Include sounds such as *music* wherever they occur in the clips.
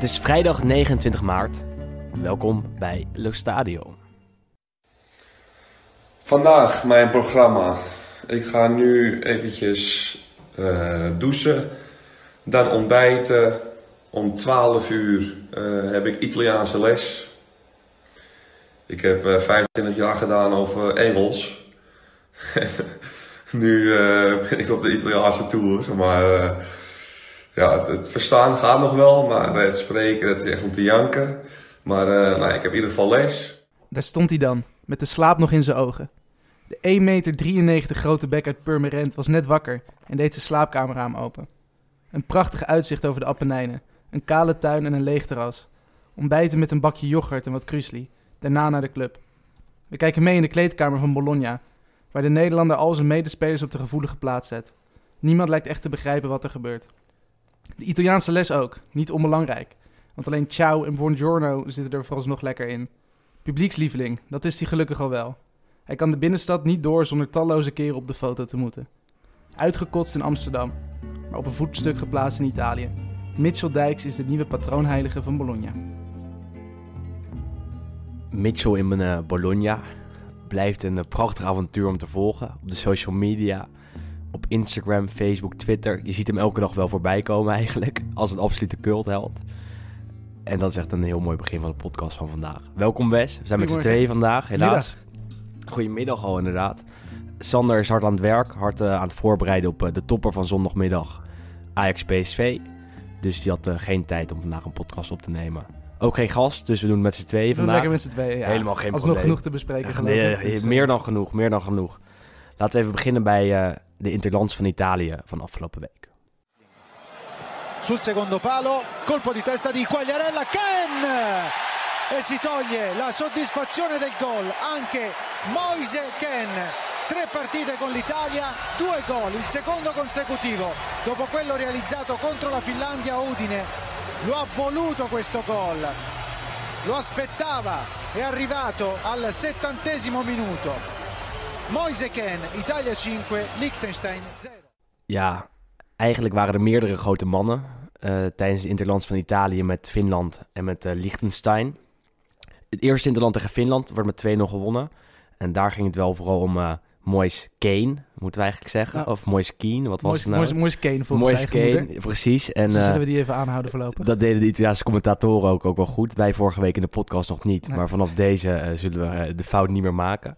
Het is vrijdag 29 maart. Welkom bij Lo Stadio. Vandaag mijn programma. Ik ga nu eventjes eh, douchen, dan ontbijten. Om 12 uur eh, heb ik Italiaanse les. Ik heb eh, 25 jaar gedaan over Engels. *laughs* nu eh, ben ik op de Italiaanse tour, maar eh, ja, het, verstaan gaat nog wel, maar het spreken dat is echt om te janken. Maar eh, nou, ik heb in ieder geval les. Daar stond hij dan, met de slaap nog in zijn ogen. De 1,93 meter grote bek uit Purmerend was net wakker en deed zijn slaapkamerraam open. Een prachtig uitzicht over de Appenijnen, een kale tuin en een leeg terras. Ontbijten met een bakje yoghurt en wat krusli, daarna naar de club. We kijken mee in de kleedkamer van Bologna, waar de Nederlander al zijn medespelers op de gevoelige plaats zet. Niemand lijkt echt te begrijpen wat er gebeurt. De Italiaanse les ook, niet onbelangrijk, want alleen ciao en buongiorno zitten er vooralsnog lekker in. Publiekslieveling, dat is hij gelukkig al wel. Hij kan de binnenstad niet door zonder talloze keren op de foto te moeten. Uitgekotst in Amsterdam, maar op een voetstuk geplaatst in Italië. Mitchell Dijks is de nieuwe patroonheilige van Bologna. Mitchell in eh, Bologna blijft een eh, prachtig avontuur om te volgen. Op de social media, op Instagram, Facebook, Twitter. Je ziet hem elke dag wel voorbij komen eigenlijk, als een absolute cultheld. En dat is echt een heel mooi begin van de podcast van vandaag. Welkom Wes, we zijn met z'n tweeën vandaag, helaas. Goedemiddag al inderdaad. Sander is hard aan het werk, hard eh, aan het voorbereiden op eh, de topper van zondagmiddag Ajax PSV. Dus die had eh, geen tijd om vandaag een podcast op te nemen. Ook geen gast, dus we doen het met z'n tweeën We doen vandaag. lekker met z'n tweeën. Ja. Helemaal geen Alsnog probleem. genoeg te bespreken. Nee, ik. Dus, meer dan genoeg, meer dan genoeg. Laten we even beginnen bij de Interlands van Italië van afgelopen week. sul secondo palo, colpo di testa di Quagliarella, Ken! E si toglie la soddisfazione del gol, anche Moise Ken. Tre partite con l'Italia, due gol, il secondo consecutivo. Dopo quello realizzato contro la Finlandia Udine, lo ha voluto questo gol. Lo aspettava, è arrivato al settantesimo minuto. Moise Ken, Italia 5, Liechtenstein 0. Ja, eigenlijk waren er meerdere grote mannen eh, tijdens de Interlands van Italië met Finland en met eh, Liechtenstein. Het eerste Interland tegen Finland wordt met 2-0 gewonnen. En daar ging het wel vooral om eh Moise Kane, moeten we eigenlijk zeggen. Ja. Of Moise Keane, wat was Moise, het nou? Moise, Moise Kane volgens Moise Kane, moeder. precies. En Dus eh, zullen we die even aanhouden voorlopig. dat deden de Italiaanse commentatoren ook, ook wel goed. Wij vorige week in de podcast nog niet. Nee. Maar vanaf deze eh, zullen we eh, de fout niet meer maken.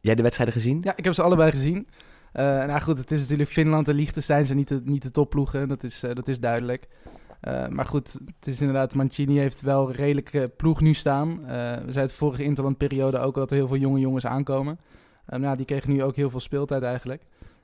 Jij de wedstrijden gezien? Ja, ik heb ze allebei gezien. Eh, nou goed, het is natuurlijk Finland en Liechtenstein zijn niet de, niet de topploegen. Dat is, eh, dat is duidelijk. Eh, maar goed, het is inderdaad, Mancini heeft wel een redelijke ploeg nu staan. We zeiden de vorige interlandperiode ook al dat er heel veel jonge jongens aankomen. Eh, nou, die kregen nu ook heel veel speeltijd eigenlijk.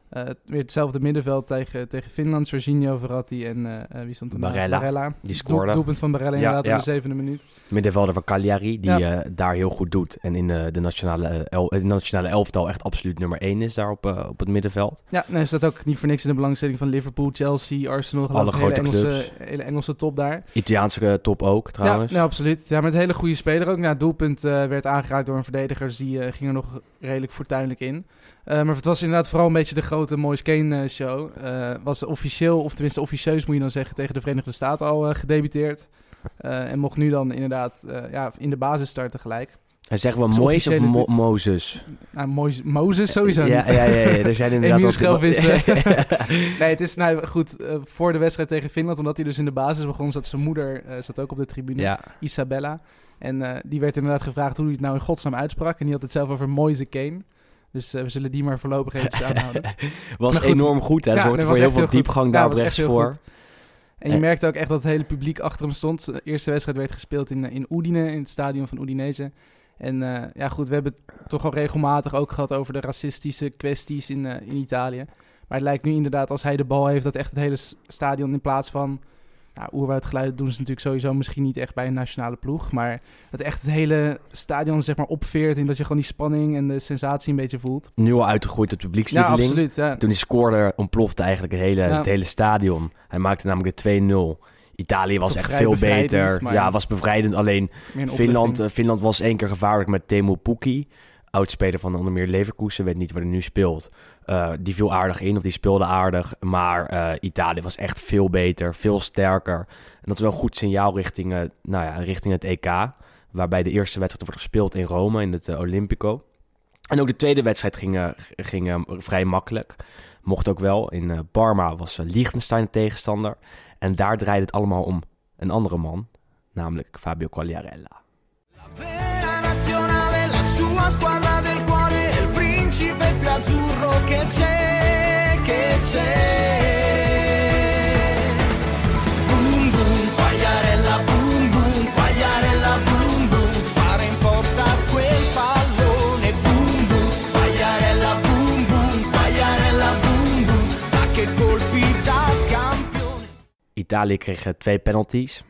Eh, weer hetzelfde middenveld tegen, tegen Finland. Jorginho, Verratti en eh, eh, wie stond er? Barella. Barella. Die scoorde. Doel- doelpunt van Barella Ja, inderdaad ja. in de zevende minuut. Middenvelder van Cagliari, die Ja. daar heel goed doet. En in de nationale, el- het nationale elftal echt absoluut nummer 1 is daar op, op het middenveld. Ja, nee, staat ook niet voor niks in de belangstelling van Liverpool, Chelsea, Arsenal. Alle ik. Hele grote Engelse, clubs. hele Engelse top daar. Italiaanse top ook trouwens. Ja, nee, absoluut. Ja, met een hele goede speler ook. Nou, het doelpunt werd aangeraakt door een verdediger, dus die ging er nog redelijk fortuinlijk in. Eh, maar het was inderdaad vooral een beetje de grote Moise Kane eh, show. Eh, was officieel, of tenminste officieus moet je dan zeggen, tegen de Verenigde Staten al eh, gedebuteerd. En mocht nu dan inderdaad ja, in de basis starten gelijk. En zeggen we Het is Moïse of Mo-. Mozes? Nou, Mozes sowieso ja, niet. ja, ja, ja, er zijn *laughs* inderdaad... *laughs* *laughs* Nee, het is nou goed voor de wedstrijd tegen Finland, omdat hij dus in de basis begon, zat zijn moeder zat ook op de tribune. ja, Isabella. En die werd inderdaad gevraagd hoe hij het nou in godsnaam uitsprak. En die had het zelf over Moise Kane. Dus eh, we zullen die maar voorlopig even aanhouden. *laughs* was goed. enorm goed. Hè? Ja, Er voor heel veel diepgang daar was op echt rechts voor. goed. En je Eh. merkte ook echt dat het hele publiek achter hem stond. De eerste wedstrijd werd gespeeld in, eh, in Udine, in het stadion van Udinese. En ja goed, we hebben het toch al regelmatig ook gehad over de racistische kwesties in, in Italië. Maar het lijkt nu inderdaad, als hij de bal heeft, dat echt het hele stadion in plaats van... Nou, oerwoudgeluiden doen ze natuurlijk sowieso misschien niet echt bij een nationale ploeg. Maar dat echt het hele stadion zeg maar opveert en dat je gewoon die spanning en de sensatie een beetje voelt. Nu al uitgegroeid Ja, publiekslieveling. absoluut. Ja. Toen hij scoorde, ontplofte eigenlijk het hele, Ja. het hele stadion. Hij maakte namelijk de 2-0. Italië was echt veel beter. Ja, ja. was bevrijdend. Alleen Finland, eh, Finland was één keer gevaarlijk met Temu Pukki. Oudspeler van onder meer Leverkusen, weet niet waar hij nu speelt. Eh, die viel aardig in, of die speelde aardig. Maar eh, Italië was echt veel beter, veel sterker. En dat is wel een goed signaal richting, eh, nou ja, richting het EK. Waarbij de eerste wedstrijd wordt gespeeld in Rome, in het Olympico. En ook de tweede wedstrijd ging, ging vrij makkelijk. Mocht ook wel. In Parma was Liechtenstein de tegenstander. En daar draaide het allemaal om een andere man, namelijk Fabio Quagliarella. Italië kreeg twee penalties.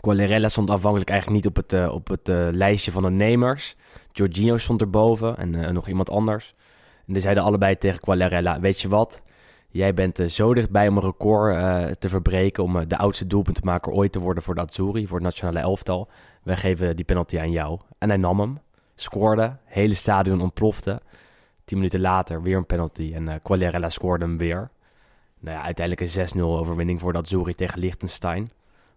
Quagliarella stond afhankelijk eigenlijk niet op het, uh, op het uh, lijstje van de nemers. Giorgino stond erboven en nog iemand anders. En die zeiden allebei tegen Quagliarella, weet je wat? Jij bent zo dichtbij om een record te verbreken, om de oudste doelpuntenmaker ooit te worden voor de Azzurri, voor het nationale elftal. Wij geven die penalty aan jou. En hij nam hem, scoorde, hele stadion ontplofte. Tien minuten later weer een penalty en Quagliarella scoorde hem weer. Nou ja, uiteindelijk een 6-0 overwinning voor de Azzurri tegen Liechtenstein.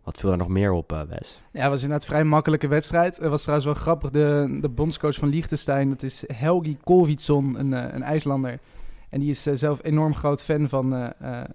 Wat viel er nog meer op, uh, Wes? Ja, het was inderdaad een vrij makkelijke wedstrijd. Het was trouwens wel grappig. De, de bondscoach van Liechtenstein, dat is Helgi Kolvitsson, een, uh, een IJslander. En die is uh, zelf enorm groot fan van,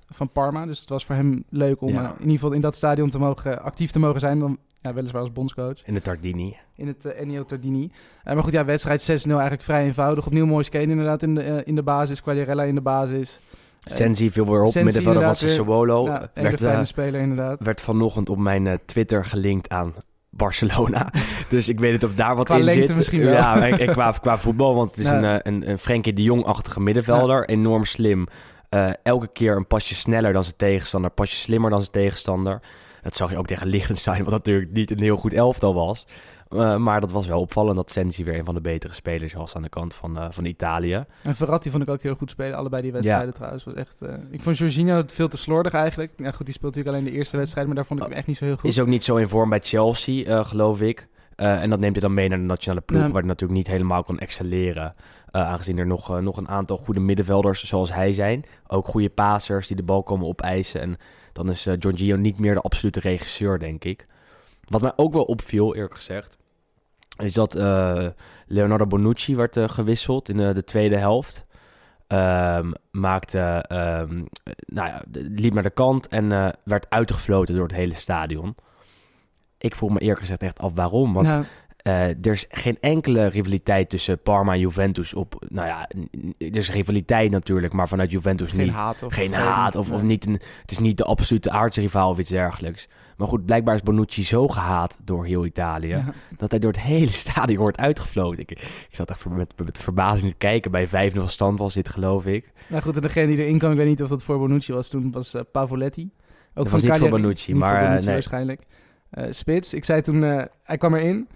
van Parma. Dus het was voor hem leuk om in ieder geval in dat stadion te mogen, actief te mogen zijn. Dan, ja, weliswaar als bondscoach. In de Tardini. In het Ennio Tardini. maar goed, ja, wedstrijd 6-0 eigenlijk vrij eenvoudig. Opnieuw mooi skate inderdaad in de, in de basis. Quagliarella in de basis. Sensi viel weer op, middenvelder van Sassuolo. Ja, werd, fijne uh, speler inderdaad. Werd vanochtend op mijn uh, Twitter gelinkt aan Barcelona. *laughs* dus ik weet niet of daar wat qua in zit. misschien wel. Ja, en, qua, qua voetbal, want het is ja. een, een, een Frenkie de Jong-achtige middenvelder. Enorm slim. Uh, elke keer een pasje sneller dan zijn tegenstander, pasje slimmer dan zijn tegenstander. Dat zag je ook tegen Liechtenstein, *laughs* wat natuurlijk niet een heel goed elftal was. Uh, maar dat was wel opvallend dat Sensi weer een van de betere spelers was aan de kant van, uh, van Italië. En Verratti vond ik ook heel goed spelen. Allebei die wedstrijden ja. trouwens. Was echt, uh, ik vond Jorginho veel te slordig eigenlijk. Ja, goed, die speelt natuurlijk alleen de eerste wedstrijd, maar daar vond ik hem echt niet zo heel goed. Is ook niet zo in vorm bij Chelsea, geloof ik. en dat neemt hij dan mee naar de nationale ploeg, ja. waar hij natuurlijk niet helemaal kan excelleren. aangezien er nog, nog een aantal goede middenvelders zoals hij zijn. Ook goede passers die de bal komen opeisen. En dan is Jorginho niet meer de absolute regisseur, denk ik. Wat mij ook wel opviel, eerlijk gezegd, is dat uh, Leonardo Bonucci werd uh, gewisseld in uh, de tweede helft. Um, maakte, um, nou ja, liep naar de kant en werd uitgefloten door het hele stadion. Ik vroeg me eerlijk gezegd echt af waarom. Want nou. er is geen enkele rivaliteit tussen Parma en Juventus op. Nou ja, er is rivaliteit natuurlijk, maar vanuit Juventus geen niet. Haat of geen haat of, of niet. Een, het is niet de absolute aardsrivaal of iets dergelijks. Maar goed, blijkbaar is Bonucci zo gehaat door heel Italië... Ja. dat hij door het hele *laughs* stadion wordt uitgefloten. Ik, ik zat echt met, met verbazing te kijken. Bij 5-0 stand was dit, geloof ik. Nou goed, en degene die erin kwam, ik weet niet of dat voor Bonucci was toen, was uh, Pavoletti. Ook dat van was niet voor Bonucci, niet maar... Voor Bonucci, nee. waarschijnlijk. Uh, Spits, ik zei toen... Hij kwam erin...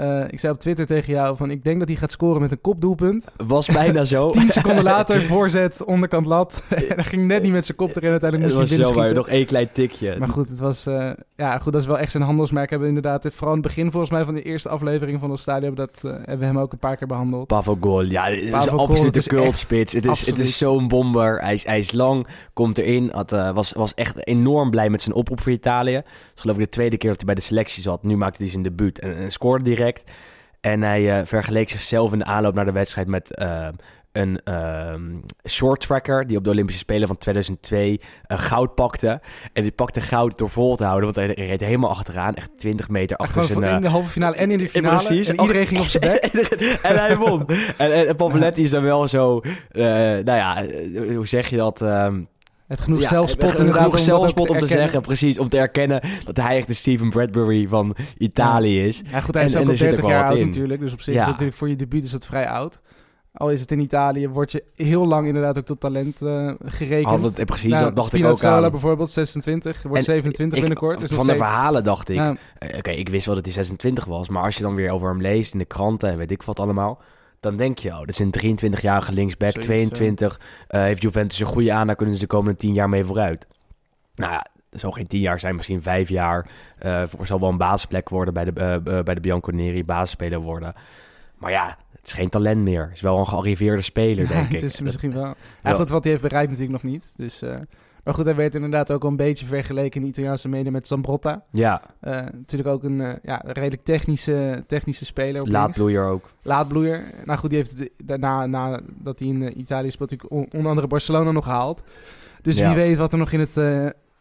Uh, ik zei op Twitter tegen jou van ik denk dat hij gaat scoren met een kopdoelpunt. Was bijna zo. *laughs* Tien seconden later *laughs* voorzet, onderkant lat. en *laughs* hij ging net niet met zijn kop erin. Uiteindelijk moest hij binnen nog één klein tikje. Maar goed, het was, uh, ja, goed, dat is wel echt zijn handelsmerk. Hebben we inderdaad, vooral in het begin volgens mij van de eerste aflevering van de stadion, dat uh, hebben we hem ook een paar keer behandeld. Pavogol, ja, het is een absolute cultspits. Het is, het is zo'n bomber. Hij is, hij is lang, komt erin. Had, was, was echt enorm blij met zijn oproep voor Italië. Dat is geloof ik de tweede keer dat hij bij de selectie zat. Nu maakte hij zijn debuut en, en scoorde direct. En hij uh, vergeleek zichzelf in de aanloop naar de wedstrijd met een uh, short tracker die op de Olympische Spelen van 2002 goud pakte. En die pakte goud door vol te houden, want hij reed helemaal achteraan, echt 20 meter achter zijn... in de halve finale en in de finale. Precies. En iedereen ging op zijn bek. *laughs* en hij won. en, en Pavoletti is dan wel zo, nou ja, hoe zeg je dat... Um, het genoeg ja, zelfspot inderdaad. Genoeg zelfspot om te zeggen, precies. Om te erkennen dat hij echt de Steven Bradbury van Italië is. Ja, goed, hij is en, ook al 30 jaar oud in. natuurlijk. Dus op zich ja. is natuurlijk voor je debuut is het vrij oud. Al is het in Italië, word je heel lang inderdaad ook tot talent uh, gerekend. Had het, precies, nou, dat dacht ik ook aan. bijvoorbeeld, 26, wordt en 27 ik, binnenkort. Dus van de verhalen dacht ik, ja. uh, oké, okay, ik wist wel dat hij 26 was. Maar als je dan weer over hem leest in de kranten en weet ik wat allemaal dan denk je, oh, dat is een 23-jarige linksback, Zoiets, 22. Uh, heeft Juventus een goede aan, daar kunnen ze de komende 10 jaar mee vooruit. Nou ja, dat zal geen 10 jaar zijn, misschien 5 jaar. Uh, voor zal wel een basisplek worden bij de, bij de Bianconeri, basisspeler worden. Maar ja, is geen talent meer. Het is wel een gearriveerde speler, Ja, denk ik. het is misschien wel. Ja, Ja. goed, wat hij heeft bereikt natuurlijk nog niet. Dus, eh, maar goed, hij werd inderdaad ook al een beetje vergeleken in de Italiaanse media met Zambrotta. Ja, Eh, natuurlijk ook een eh, ja, redelijk technische, technische speler. laadbloeier ook. Laadbloeier. Nou goed, die heeft het daarna, nadat hij in Italië speelt, natuurlijk on- onder andere Barcelona nog gehaald. Dus Ja. wie weet wat er nog in het,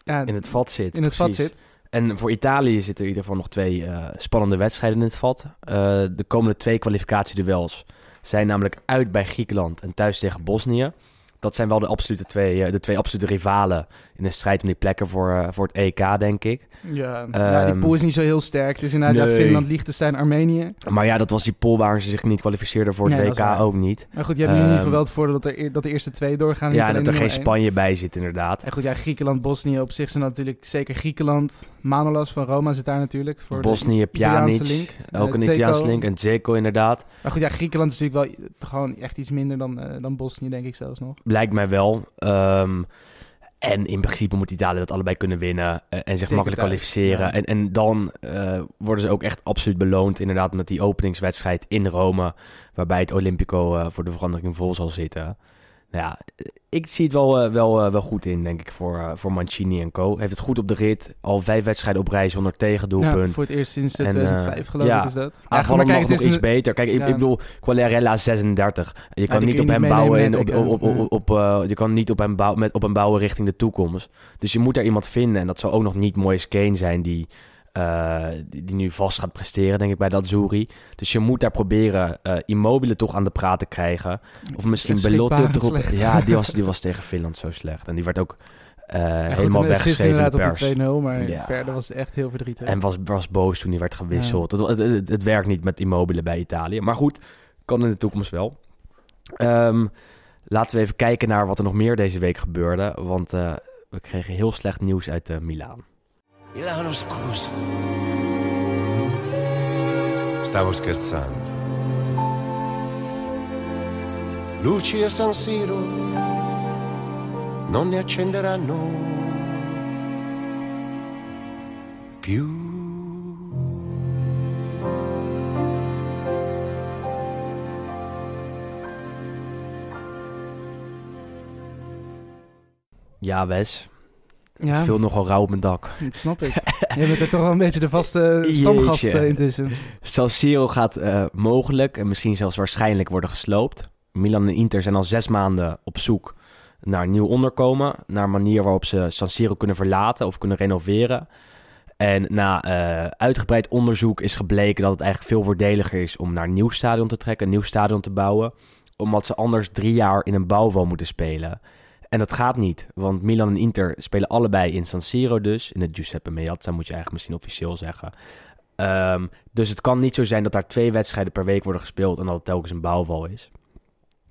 ja, In het vat zit. in het vat zit. En voor Italië zitten in ieder geval nog twee eh, spannende wedstrijden in het vat. Eh, de komende twee kwalificatieduels zijn namelijk uit bij Griekenland en thuis tegen Bosnië. Dat zijn wel de, absolute twee, eh, de twee absolute rivalen in de strijd om die plekken voor, eh, voor het EK, denk ik. Ja, ja, die Ehm, pool is niet zo heel sterk. Dus inderdaad, ja, nee. Finland, Liechtenstein, Armenië. Maar ja, dat was die pool waar ze zich niet kwalificeerden voor het Nee, WK ook niet. Maar goed, je hebt nu in ieder geval Ehm, wel het voordeel dat, er, dat de eerste twee doorgaan. Ja, en dat er geen. Spanje bij zit inderdaad. En goed, ja, Griekenland, Bosnië op zich zijn natuurlijk zeker Griekenland. Manolas van Roma zit daar natuurlijk. Voor Bosnië, Pjanic, link. ook Eh, een Dzeko. Italiaanse link. En Zeko inderdaad. Maar goed, ja, Griekenland is natuurlijk wel gewoon echt iets minder dan, eh, dan Bosnië, denk ik zelfs nog. Lijkt mij wel. Ehm, en in principe moet Italië dat allebei kunnen winnen eh, en zich Zeker makkelijk thuis, kwalificeren. ja. En, en dan eh, worden ze ook echt absoluut beloond, inderdaad, met die openingswedstrijd in Rome, waarbij het Olympico eh, voor de verandering vol zal zitten. Nou ja, ik zie het wel, eh, wel, eh, wel goed in, denk ik, voor, eh, voor Mancini en co. Heeft het goed op de rit. Al vijf wedstrijden op rij zonder Ja, tegendoelpunt. voor het eerst sinds eh, En, eh, 2005 geloof ja. ik is dat. Ja, Aanvallen maar nog, nog het is iets een- beter. Kijk, ik, Ja. ik bedoel, Quagliarella 36. Je kan niet op hem bouwen, in, op, op, op, je kan niet op hem, bouwen, met, op hem bouwen richting de toekomst. Dus je moet daar iemand vinden. En dat zal ook nog niet Moise Kane zijn die, eh, die, die nu vast gaat presteren, denk ik, bij dat Zuri. Dus je moet daar proberen eh, Immobile toch aan de praat te krijgen. Of misschien Belotti op de roep. schrikbarend Ja, die was, *laughs* die was tegen Finland zo slecht. En die werd ook eh, Ja, goed, helemaal weggeschreven in de inderdaad pers. op de 2-0, maar Ja. verder was het echt heel verdrietig. En was, was boos toen hij werd gewisseld. Het, het, het, het werkt niet met Immobile bij Italië. Maar goed, kan in de toekomst wel. Ehm, laten we even kijken naar wat er nog meer deze week gebeurde. Want we kregen heel slecht nieuws uit Milaan. Milano, scusa. Stavo scherzando. Luci a San Siro non ne accenderanno più. Ja, Wes. Ja, Het viel nogal rauw op mijn dak. *laughs* dat snap ik. *laughs* Je bent er toch wel een beetje de vaste stamgast Jeetje. eh, intussen. San Siro gaat eh, mogelijk en misschien zelfs waarschijnlijk worden gesloopt. Milan en Inter zijn al zes maanden op zoek naar een nieuw onderkomen. Naar een manier waarop ze San Siro kunnen verlaten of kunnen renoveren. En na eh, uitgebreid onderzoek is gebleken dat het eigenlijk veel voordeliger is om naar een nieuw stadion te trekken, een nieuw stadion te bouwen. Omdat ze anders drie jaar in een bouwval moeten spelen. En dat gaat niet, want Milan en Inter spelen allebei in San Siro dus. In het Giuseppe Meazza moet je eigenlijk misschien officieel zeggen. Ehm, dus het kan niet zo zijn dat daar twee wedstrijden per week worden gespeeld en dat het telkens een bouwval is.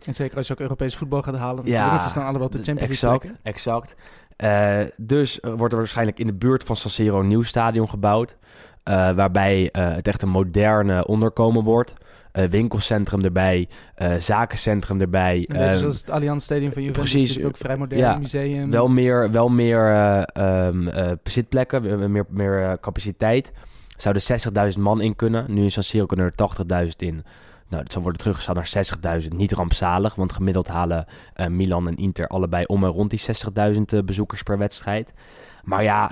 En zeker als je ook Europees voetbal gaat halen. Ja, ze staan allemaal op de Champions League exact, exact. Eh, dus wordt er waarschijnlijk in de buurt van San Siro een nieuw stadion gebouwd. eh, waarbij eh, het echt een moderne onderkomen wordt. Eh, winkelcentrum erbij, eh, zakencentrum erbij. Eh, zoals het Allianz Stadium van Juventus. precies. Precies. ook vrij modern Ja, museum. wel meer, wel meer ehm, eh, zitplekken, meer, meer capaciteit. Zouden 60.000 man in kunnen. Nu in San Siro kunnen er 80.000 in. Nou, dat zou worden teruggestaan naar 60.000. Niet rampzalig, want gemiddeld halen Milan en Inter allebei om en rond die 60.000 eh, bezoekers per wedstrijd. Maar ja,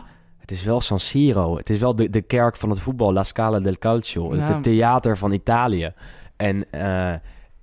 is wel San Siro. Het is wel de, de kerk van het voetbal, La Scala del Calcio. Het, Ja. het theater van Italië. En eh,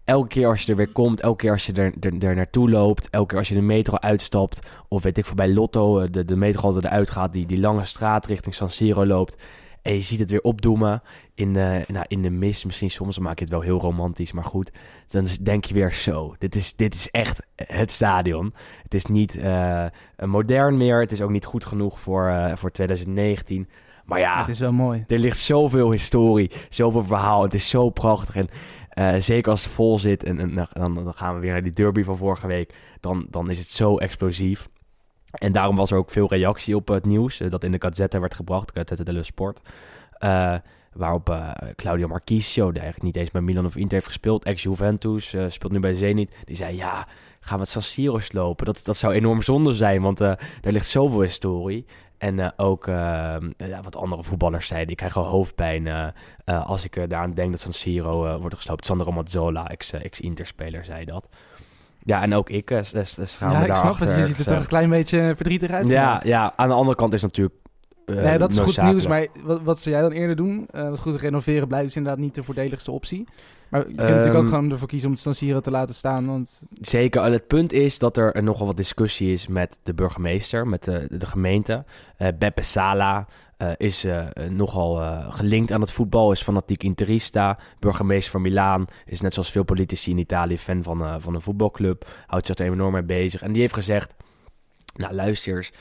elke keer als je er weer komt, elke keer als je er, er, er naartoe loopt, elke keer als je de metro uitstapt, of weet ik veel, bij Lotto, eh, de, de metro altijd eruit gaat, die, die lange straat richting San Siro loopt. En je ziet het weer opdoemen in, de nou, in de mist. Misschien soms maak je het wel heel romantisch, maar goed. Dan denk je weer zo, dit is, dit is echt het stadion. Het is niet eh, modern meer, het is ook niet goed genoeg voor, eh, voor 2019. Maar ja, Het is wel mooi. er ligt zoveel historie, zoveel verhaal. Het is zo prachtig. En eh, zeker als het vol zit, en, en dan, dan gaan we weer naar die derby van vorige week, dan, dan is het zo explosief. En daarom was er ook veel reactie op het nieuws eh, dat in de Gazzetta werd gebracht, Gazzetta dello Sport. Eh, waarop eh, Claudio Marchisio, die eigenlijk niet eens bij Milan of Inter heeft gespeeld, ex-Juventus, speelt nu bij Zenit. Die zei, ja, gaan we het San Siro slopen? Dat, dat zou enorm zonde zijn, want daar ligt zoveel historie. En ook ja, wat andere voetballers zeiden. Ik krijg al hoofdpijn als ik daaraan denk dat San Siro wordt gesloopt. Sandro Mazzola, ex- ex-Interspeler, zei dat. Ja, en ook ik s- schaam ja, me ik daarachter. snap het. Je ziet er toch een klein beetje verdrietig uit. Ja, ja, aan de andere kant is natuurlijk eh, nee, dat is goed nieuws. Maar wat, wat zou jij dan eerder doen? Eh wat goed renoveren blijft is inderdaad niet de voordeligste optie. Maar je kunt natuurlijk ook Ehm, gewoon ervoor kiezen om het San Siro te laten staan. Want Zeker. En Het punt is dat er nogal wat discussie is met de burgemeester, met de, de gemeente. Eh Beppe Sala eh, is eh, nogal eh, gelinkt aan het voetbal, is fanatiek interista. Burgemeester van Milaan is net zoals veel politici in Italië fan van, eh, van een voetbalclub. Houdt zich er enorm mee bezig. En die heeft gezegd, nou luister eens,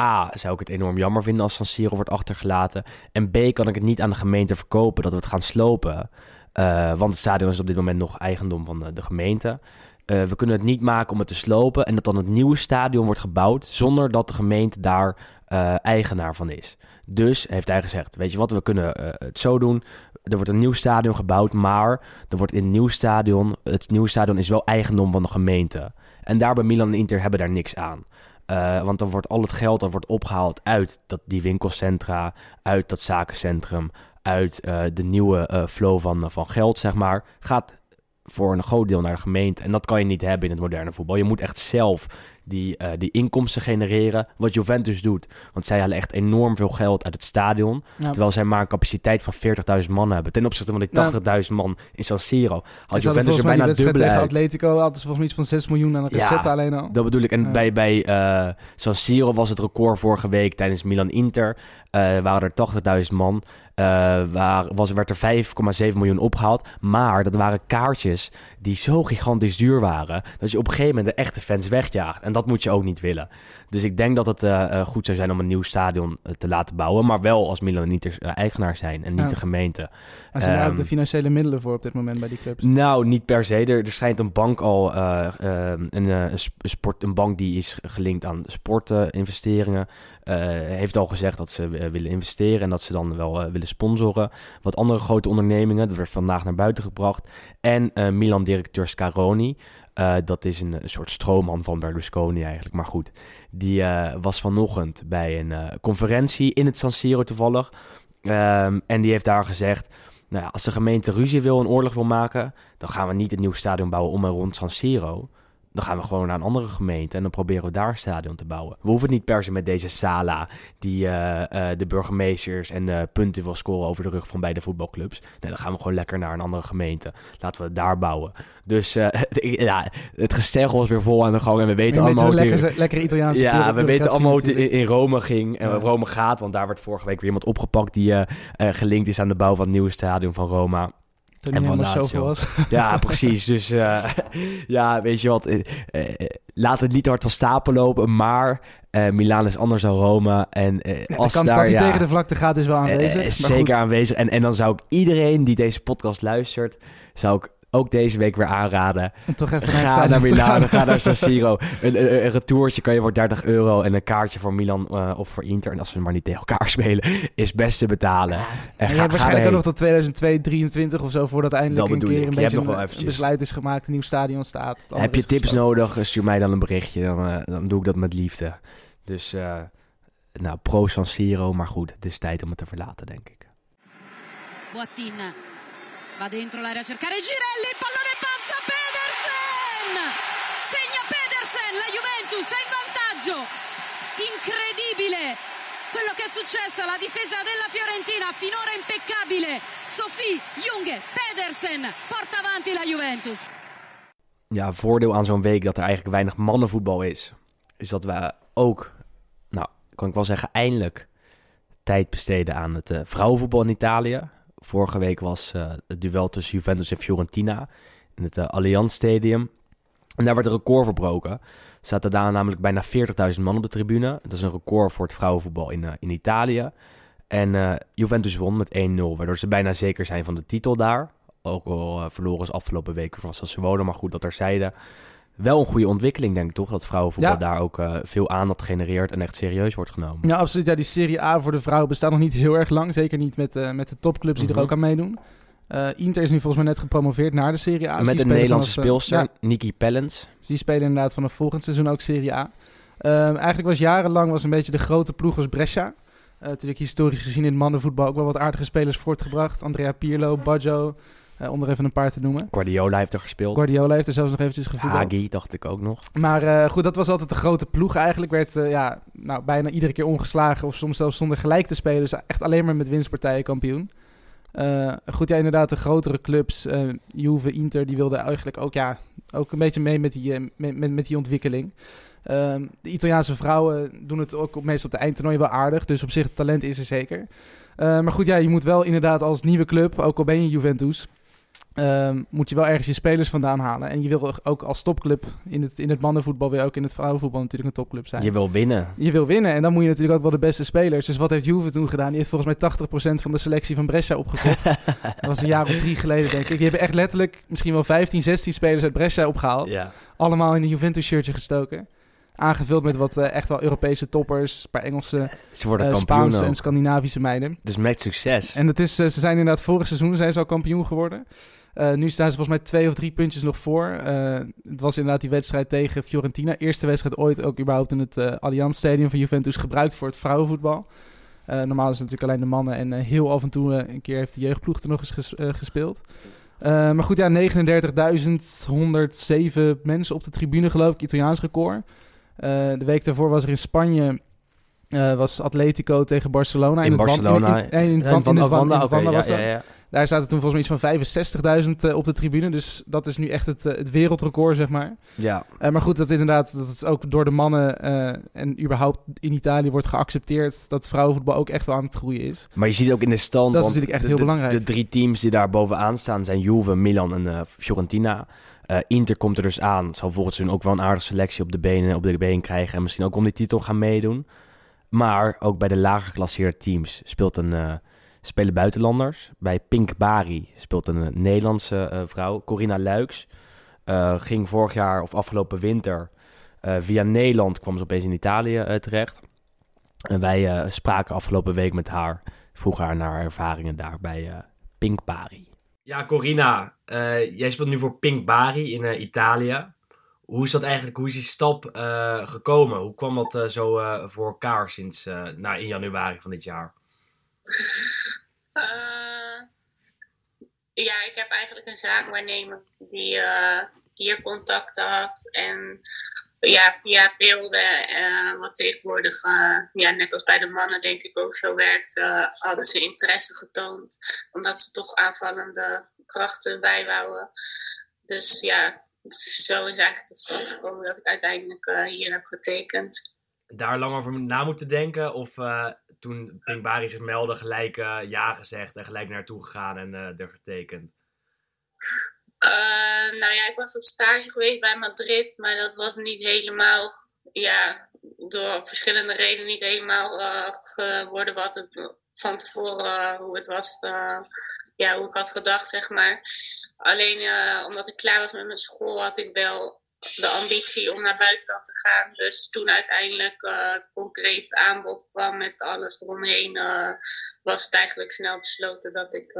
A, zou ik het enorm jammer vinden als San Siro wordt achtergelaten. En B, kan ik het niet aan de gemeente verkopen dat we het gaan slopen. Eh, want het stadion is op dit moment nog eigendom van de, de gemeente. Eh, we kunnen het niet maken om het te slopen en dat dan het nieuwe stadion wordt gebouwd zonder dat de gemeente daar eh, eigenaar van is. Dus heeft hij gezegd, weet je wat, we kunnen het zo doen. Er wordt een nieuw stadion gebouwd, maar er wordt in het nieuw stadion, het nieuwe stadion is wel eigendom van de gemeente. En daar bij Milan en Inter hebben daar niks aan. Eh, want dan wordt al het geld dat wordt opgehaald uit dat, die winkelcentra, uit dat zakencentrum, uit eh, de nieuwe eh, flow van, van geld, zeg maar, gaat voor een groot deel naar de gemeente. En dat kan je niet hebben in het moderne voetbal. Je moet echt zelf die, eh, die inkomsten genereren, wat Juventus doet. Want zij halen echt enorm veel geld uit het stadion, ja, terwijl zij maar een capaciteit van 40.000 man hebben. Ten opzichte van die Nou, 80.000 man in San Siro. Had Juventus er bijna dubbel uit. Atletico hadden ze volgens mij iets van 6 miljoen aan de Ja, alleen al. Dat bedoel ik. En bij, bij eh, San Siro was het record vorige week tijdens Milan-Inter. eh, waren er 80.000 man. Eh waar, was, werd er 5,7 miljoen opgehaald. Maar dat waren kaartjes die zo gigantisch duur waren... dat je op een gegeven moment de echte fans wegjaagt. En dat moet je ook niet willen. Dus ik denk dat het eh, eh, goed zou zijn om een nieuw stadion te laten bouwen. Maar wel als Milan en Inter eh, eigenaar zijn en niet Ja. de gemeente. Maar zijn daar ook Ehm, de financiële middelen voor op dit moment bij die clubs? Nou, niet per se. Er, er schijnt een bank al, eh, eh, een, een, sp- een sport, een bank die is gelinkt aan sportinvesteringen, heeft al gezegd dat ze eh, willen investeren en dat ze dan wel eh, willen sponsoren. Wat andere grote ondernemingen, dat werd vandaag naar buiten gebracht. En eh, Milan-directeur Scaroni, eh, dat is een, soort stroomman van Berlusconi eigenlijk, maar goed. Die eh, was vanochtend bij een eh, conferentie in het San Siro toevallig. Ehm, en die heeft daar gezegd, nou als de gemeente ruzie wil en oorlog wil maken, dan gaan we niet een nieuw stadion bouwen om en rond San Siro. Dan gaan we gewoon naar een andere gemeente en dan proberen we daar een stadion te bouwen. We hoeven het niet per se met deze Sala, die eh, eh, de burgemeesters en punten wil scoren over de rug van beide voetbalclubs. Nee, dan gaan we gewoon lekker naar een andere gemeente. Laten we het daar bouwen. Dus eh, *laughs* ja, het gesteggel is weer vol aan de gang en we weten allemaal... hoe lekker, lekkere Italiaanse ja, we weten allemaal hoe het in, Rome ging en Ja. Rome gaat. Want daar werd vorige week weer iemand opgepakt die gelinkt is aan de bouw van het nieuwe stadion van Roma. Toen en van zoveel was. *laughs* Ja, precies. Dus eh, *laughs* ja, weet je wat. eh, eh, laat het niet hard van stapel lopen. Maar eh Milaan is anders dan Rome. En de als kans daar, dat hij ja, tegen de vlakte gaat is wel aanwezig. zeker goed. aanwezig. En, en dan zou ik iedereen die deze podcast luistert, zou ik ook deze week weer aanraden. Om toch even Ga naar Milaan, gaan. ga naar San Siro. *laughs* Een, een, een retourtje kan je voor 30 euro en een kaartje voor Milan eh, of voor Inter. En als we maar niet tegen elkaar *laughs* spelen, is best te betalen. En En je ga- waarschijnlijk ook nog tot 2022, 2023 of zo, voordat eindelijk Dat een keer ik. een beetje nog wel een, een besluit is gemaakt, een nieuw stadion staat. Heb je tips gesloten. nodig, stuur mij dan een berichtje. Dan, eh, dan doe ik dat met liefde. Dus, eh, nou, pro San Siro. Maar goed, het is tijd om het te verlaten, denk ik. Va dentro l'area a cercare Girelli, il pallone passa Pedersen! Segna Pedersen, la Juventus è in vantaggio. Incredibile quello che è successo alla difesa della Fiorentina, finora impeccabile. Sofie Junge, Pedersen porta avanti la Juventus. Ja, voordeel aan zo'n week dat er eigenlijk weinig mannenvoetbal is. Is dat we ook, nou, kan ik wel zeggen, eindelijk tijd besteden aan het eh, vrouwenvoetbal in Italië. Vorige week was eh, het duel tussen Juventus en Fiorentina in het eh, Allianz Stadium. En daar werd een record verbroken. Er zaten daar namelijk bijna 40.000 man op de tribune. Dat is een record voor het vrouwenvoetbal in, eh, in Italië. En Juventus won met 1-0, waardoor ze bijna zeker zijn van de titel daar. Ook al verloren ze afgelopen week van Sassuolo, maar goed dat terzijde. Wel een goede ontwikkeling, denk ik toch? Dat vrouwenvoetbal Ja. daar ook eh, veel aandacht genereert en echt serieus wordt genomen. Ja, absoluut. Ja, die Serie A voor de vrouwen bestaat nog niet heel erg lang. Zeker niet met, eh, met de topclubs die Mhm. er ook aan meedoen. Eh, Inter is nu volgens mij net gepromoveerd naar de Serie A. Dus Met die een Nederlandse vanaf, speelster, ja, Nikki Pellens. dus die spelen inderdaad vanaf volgend seizoen ook Serie A. Ehm, eigenlijk was jarenlang was een beetje de grote ploeg was Brescia. Natuurlijk historisch gezien in het mannenvoetbal ook wel wat aardige spelers voortgebracht. Andrea Pirlo, Baggio, eh, om er even een paar te noemen. Guardiola heeft er gespeeld. Guardiola heeft er zelfs nog eventjes gevoetbald. Hagi dacht ik ook nog. Maar eh, goed, dat was altijd de grote ploeg eigenlijk. Werd eh, ja, nou, bijna iedere keer ongeslagen of soms zelfs zonder gelijk te spelen. Dus echt alleen maar met winstpartijen kampioen. Goed, ja, inderdaad, de grotere clubs, Juve, Inter, die wilden eigenlijk ook, ja, ook een beetje mee met die, met, met, met die ontwikkeling. Ehm, de Italiaanse vrouwen doen het ook op, meestal op de eindtoernooi wel aardig. Dus op zich, het talent is er zeker. Maar goed, ja, je moet wel inderdaad als nieuwe club, ook al ben je Juventus, ehm, moet je wel ergens je spelers vandaan halen. En je wil ook als topclub in het, in het mannenvoetbal, je ook in het vrouwenvoetbal natuurlijk een topclub zijn. Je wil winnen. Je wil winnen en dan moet je natuurlijk ook wel de beste spelers. Dus wat heeft Juve toen gedaan? Die heeft volgens mij 80% van de selectie van Brescia opgekocht. *laughs* dat was een jaar of drie geleden, denk ik. Die hebben echt letterlijk misschien wel 15, 16 spelers uit Brescia opgehaald. Ja. Allemaal in een Juventus-shirtje gestoken. Aangevuld met wat eh, echt wel Europese toppers. Een paar Engelse, Ze worden eh, Spaanse ook. en Scandinavische meiden. Dus met succes. En het is, eh, ze zijn inderdaad vorig seizoen zijn ze al kampioen geworden. Nu staan ze volgens mij twee of drie puntjes nog voor. Het was inderdaad die wedstrijd tegen Fiorentina. Eerste wedstrijd ooit ook überhaupt in het Allianz Stadium van Juventus gebruikt voor het vrouwenvoetbal. Normaal is het natuurlijk alleen de mannen. En heel af en toe een keer heeft de jeugdploeg er nog eens ges- gespeeld. Maar goed, ja, 39.107 mensen op de tribune geloof ik. Italiaans record. Eh, de week daarvoor was er in Spanje... eh, was Atletico tegen Barcelona. in het Barcelona. In, in, in, in het Wan- in het Wan- Wanda, ja, was dat. ja, ja. Daar zaten toen volgens mij iets van 65.000 eh, op de tribune. Dus dat is nu echt het, eh, het wereldrecord, zeg maar. Ja, maar goed, dat inderdaad, dat het ook door de mannen en überhaupt in Italië wordt geaccepteerd dat vrouwenvoetbal ook echt wel aan het groeien is. maar je ziet ook in de stand... Dat is natuurlijk echt de- heel belangrijk. De drie teams die daar bovenaan staan zijn Juve, Milan en Fiorentina. Eh, Inter komt er dus aan. Zal volgens hun ook wel een aardige selectie op de benen, op de been krijgen. En misschien ook om die titel gaan meedoen. Maar ook bij de lager geclasseerde teams speelt een, eh, spelen buitenlanders. Bij Pink Bari speelt een eh, Nederlandse vrouw, Corina Luiks. Ging vorig jaar of afgelopen winter via Nederland kwam ze opeens in Italië terecht. En wij spraken afgelopen week met haar. Vroegen haar naar ervaringen daar bij Pink Bari. Ja, Corina, eh, jij speelt nu voor Pink Bari in eh, Italië. Hoe is dat eigenlijk, hoe is die stap eh, gekomen? Hoe kwam dat zo voor elkaar sinds nou, in januari van dit jaar? Ja, ik heb eigenlijk een zaakwaarnemer die hier contacten had. En ja, via beelden, wat tegenwoordig, ja, net als bij de mannen denk ik ook zo werkt, hadden ze interesse getoond. Omdat ze toch aanvallende krachten bijwouden. Dus ja, zo is eigenlijk tot stand gekomen dat ik uiteindelijk eh, hier heb getekend. Daar lang over na moeten denken? Of eh, toen Pink Bari zich meldde, gelijk eh, ja gezegd en gelijk naartoe gegaan en er getekend? Nou ja, ik was op stage geweest bij Madrid, maar dat was niet helemaal, ja, door verschillende redenen niet helemaal geworden wat het van tevoren, hoe het was, ja, hoe ik had gedacht, zeg maar. Alleen eh, omdat ik klaar was met mijn school, had ik wel de ambitie om naar buitenland te gaan. Dus toen uiteindelijk eh, concreet aanbod kwam met alles eromheen, eh, was het eigenlijk snel besloten dat ik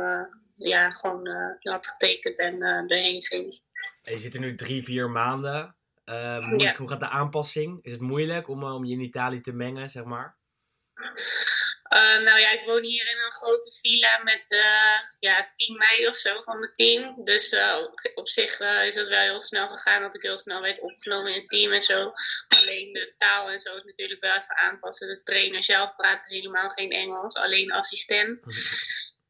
ja, gewoon had getekend en erheen ging. En je zit er nu drie, vier maanden. Eh, hoe, Ja. hoe gaat de aanpassing? Is het moeilijk om, om je in Italië te mengen, zeg maar? Eh, nou ja, ik woon hier in een grote villa met eh, ja, tien meiden of zo van mijn team. Dus eh, op, zich is het wel heel snel gegaan dat ik heel snel werd opgenomen in het team en zo. Alleen de taal en zo is natuurlijk wel even aanpassen. De trainer zelf praat helemaal geen Engels, alleen assistent.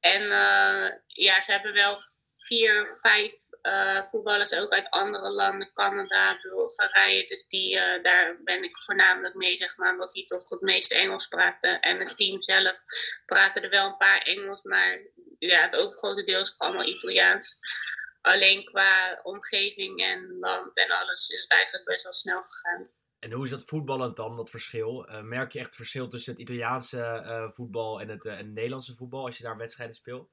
En eh, ja, ze hebben wel vier, vijf eh, voetballers ook uit andere landen, Canada, Bulgarije. Dus die, eh, daar ben ik voornamelijk mee, zeg maar, omdat die toch het meeste Engels praten. En het team zelf praten er wel een paar Engels, maar ja, het overgrote deel is allemaal Italiaans. Alleen qua omgeving en land en alles is het eigenlijk best wel snel gegaan. En hoe is dat voetballend dan, dat verschil? Eh, merk je echt verschil tussen het Italiaanse voetbal en het, en het Nederlandse voetbal als je daar wedstrijden speelt?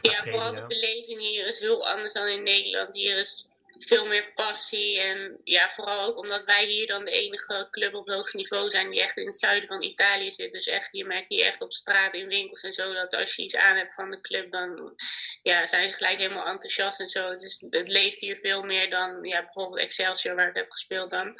Ja, vooral de beleving hier is heel anders dan in Nederland. Hier is veel meer passie. En ja, vooral ook omdat wij hier dan de enige club op hoog niveau zijn die echt in het zuiden van Italië zit. Dus echt, je merkt hier echt op straat, in winkels en zo, dat als je iets aan hebt van de club, dan ja, zijn ze gelijk helemaal enthousiast en zo. Dus het leeft hier veel meer dan ja, bijvoorbeeld Excelsior, waar ik heb gespeeld dan.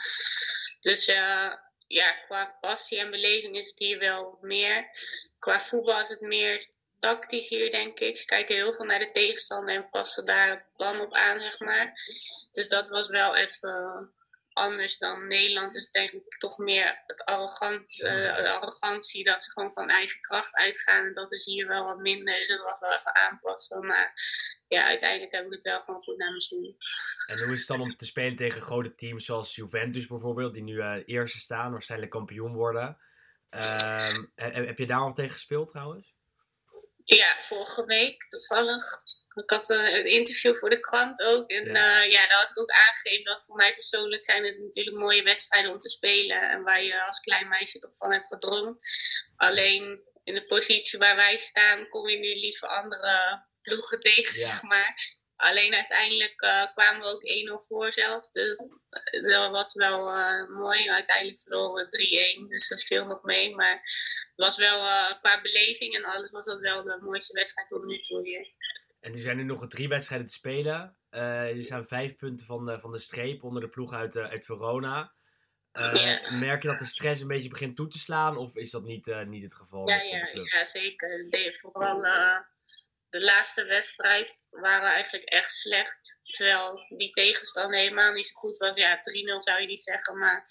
Dus eh, ja, qua passie en beleving is het hier wel meer. Qua voetbal is het meer tactisch hier, denk ik. Ze kijken heel veel naar de tegenstander en passen daar het plan op aan, zeg maar. Dus dat was wel even anders dan Nederland. is denk ik toch meer het arrogant, uh, de arrogantie dat ze gewoon van eigen kracht uitgaan. En dat is hier wel wat minder. Dus dat was wel even aanpassen. Maar ja, uiteindelijk heb ik het wel gewoon goed naar mijn zin. En hoe is het dan om te spelen tegen grote teams zoals Juventus bijvoorbeeld, die nu uh, eerste staan, waarschijnlijk kampioen worden? Uh, heb je daar al tegen gespeeld trouwens? Ja, vorige week toevallig. Ik had een, interview voor de krant ook. En ja. Uh, ja, daar had ik ook aangegeven dat voor mij persoonlijk zijn het natuurlijk mooie wedstrijden om te spelen. En waar je als klein meisje toch van hebt gedroomd. Alleen in de positie waar wij staan, kom je nu liever andere ploegen tegen, ja. zeg maar. Alleen uiteindelijk uh, kwamen we ook 1-0 voor zelfs. Dus dat was wel uh, mooi. Uiteindelijk verloren we 3-1. Dus dat viel nog mee. Maar het was wel uh, qua beleving en alles was dat wel de mooiste wedstrijd tot nu toe hier. En er zijn nu nog drie wedstrijden te spelen. er zijn vijf punten van de, van de streep onder de ploeg uit, uit Verona. Merk je dat de stress een beetje begint toe te slaan? Of is dat niet, niet het geval? Ja, ja, ja zeker. Nee, vooral de laatste wedstrijd waren we eigenlijk echt slecht. Terwijl die tegenstander helemaal niet zo goed was. Ja, 3-0 zou je niet zeggen. Maar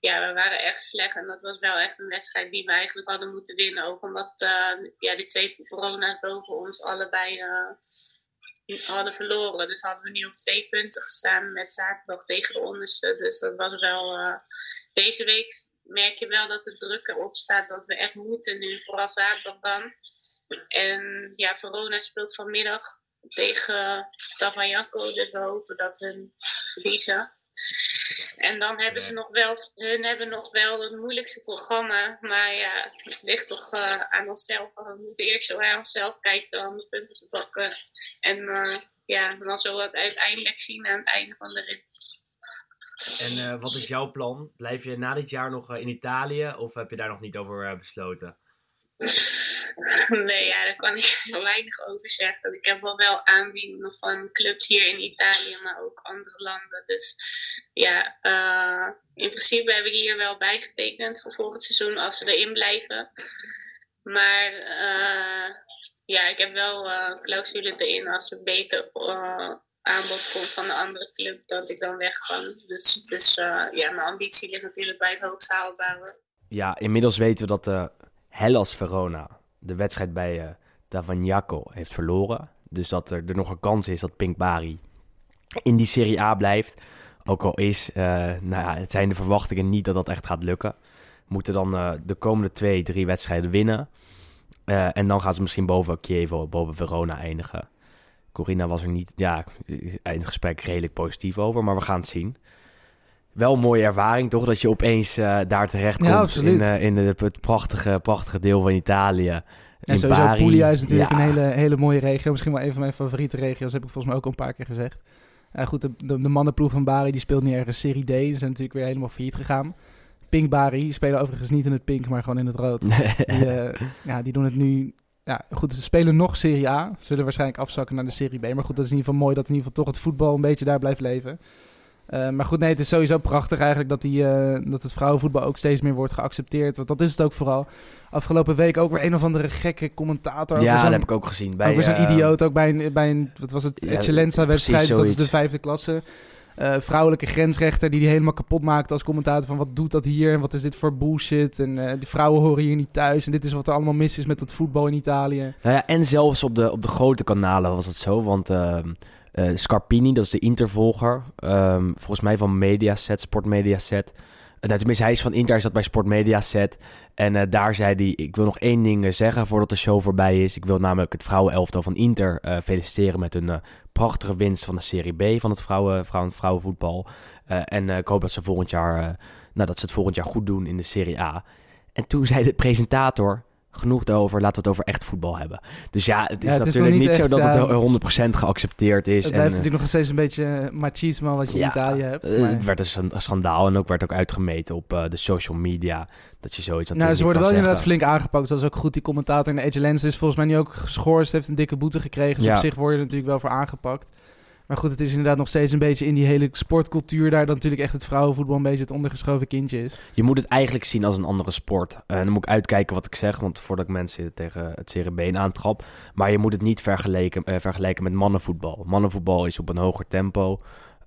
ja, we waren echt slecht. En dat was wel echt een wedstrijd die we eigenlijk hadden moeten winnen. Ook omdat uh, ja, die twee corona's boven ons allebei uh, hadden verloren. Dus hadden we nu op twee punten gestaan met zaterdag tegen de onderste. Dus dat was wel... Uh, deze week merk je wel dat de druk erop staat. Dat we echt moeten nu. Vooral zaterdag dan. En ja, Verona speelt vanmiddag tegen Tavajanko. Dus we hopen dat we verliezen. En dan hebben ze nog wel, hun hebben nog wel het moeilijkste programma. Maar ja, het ligt toch uh, aan onszelf. We moeten eerst zo aan onszelf kijken om de punten te pakken. En uh, ja, dan zullen we het uiteindelijk zien aan het einde van de rit. En uh, wat is jouw plan? Blijf je na dit jaar nog in Italië of heb je daar nog niet over besloten? *laughs* *laughs* Nee, ja, daar kan ik *laughs* weinig over zeggen. Ik heb wel wel aanbiedingen van clubs hier in Italië, maar ook andere landen. Dus ja, uh, in principe heb ik hier wel bijgetekend voor volgend seizoen als we erin blijven. Maar uh, ja, ik heb wel uh, clausules erin als er beter aanbod komt van een andere club, dat ik dan weg kan. Dus, dus ja, mijn ambitie ligt natuurlijk bij het hoogst haalbare. Ja, inmiddels weten we dat de Hellas Verona de wedstrijd bij uh, Davagnaco heeft verloren. Dus dat er, er nog een kans is dat Pink Bari in die Serie A blijft. Ook al is, uh, nou ja, het zijn de verwachtingen niet dat dat echt gaat lukken. Moeten dan uh, de komende twee, drie wedstrijden winnen. En dan gaan ze misschien boven Chievo, boven Verona eindigen. Corina was er niet, ja, in het gesprek redelijk positief over, maar we gaan het zien. Wel een mooie ervaring, toch? Dat je opeens uh, daar terecht komt ja, in, uh, in het prachtige, prachtige deel van Italië. En sowieso Puglia is natuurlijk ja. een hele, hele mooie regio. Misschien wel een van mijn favoriete regio's, heb ik volgens mij ook al een paar keer gezegd. Uh, goed, de, de, de mannenploeg van Bari die speelt niet ergens Serie D. Ze zijn natuurlijk weer helemaal failliet gegaan. Pink Bari spelen overigens niet in het pink, maar gewoon in het rood. *laughs* die, ja, die doen het nu... Ja, goed, ze spelen nog Serie A. Zullen waarschijnlijk afzakken naar de Serie B. Maar goed, dat is in ieder geval mooi dat in ieder geval toch het voetbal een beetje daar blijft leven. Uh, maar goed, nee, het is sowieso prachtig eigenlijk dat, die, uh, dat het vrouwenvoetbal ook steeds meer wordt geaccepteerd. Want dat is het ook vooral. Afgelopen week ook weer een of andere gekke commentator. Ja, dat heb ik ook gezien. Bij, over zo'n uh, idioot, ook bij een, bij een wat was het, ja, Excellenza-wedstrijd. Dus dat is de vijfde klasse. vrouwelijke grensrechter die die helemaal kapot maakt als commentator van wat doet dat hier en wat is dit voor bullshit. En die vrouwen horen hier niet thuis en dit is wat er allemaal mis is met het voetbal in Italië. Nou ja, en zelfs op de, op de grote kanalen was het zo, want... Uh, Scarpini, dat is de Intervolger. Um, volgens mij van Mediaset, Sport Mediaset. Uh, nou, tenminste, hij is van Inter, hij zat bij Sport Mediaset. En uh, daar zei hij, ik wil nog één ding zeggen voordat de show voorbij is. Ik wil namelijk het vrouwenelftal van Inter feliciteren met hun prachtige winst van de Serie B van het vrouwen, vrouwen, vrouwenvoetbal. en ik hoop dat ze, volgend jaar, nou, dat ze het volgend jaar goed doen in de Serie A. En toen zei de presentator, genoeg over. Laten we het over echt voetbal hebben. Dus ja, het is ja, het natuurlijk is niet, niet zo dat het 100% geaccepteerd is. Het blijft en, natuurlijk nog steeds een beetje machismo wat je ja, in Italië hebt. Maar... Het werd dus een schandaal en ook werd ook uitgemeten op uh, de social media. Dat je zoiets Nou, ze worden wel zeggen. inderdaad flink aangepakt. Dat is ook goed. Die commentator in de Age Lens is volgens mij nu ook geschorst. Heeft een dikke boete gekregen. Dus op zich word je er natuurlijk wel voor aangepakt. Maar goed, het is inderdaad nog steeds een beetje in die hele sportcultuur daar... dat natuurlijk echt het vrouwenvoetbal een beetje het ondergeschoven kindje is. Je moet het eigenlijk zien als een andere sport. En dan moet ik uitkijken wat ik zeg, want voordat ik mensen tegen het cerebeen aantrap. Maar je moet het niet vergelijken, eh, vergelijken met mannenvoetbal. Mannenvoetbal is op een hoger tempo.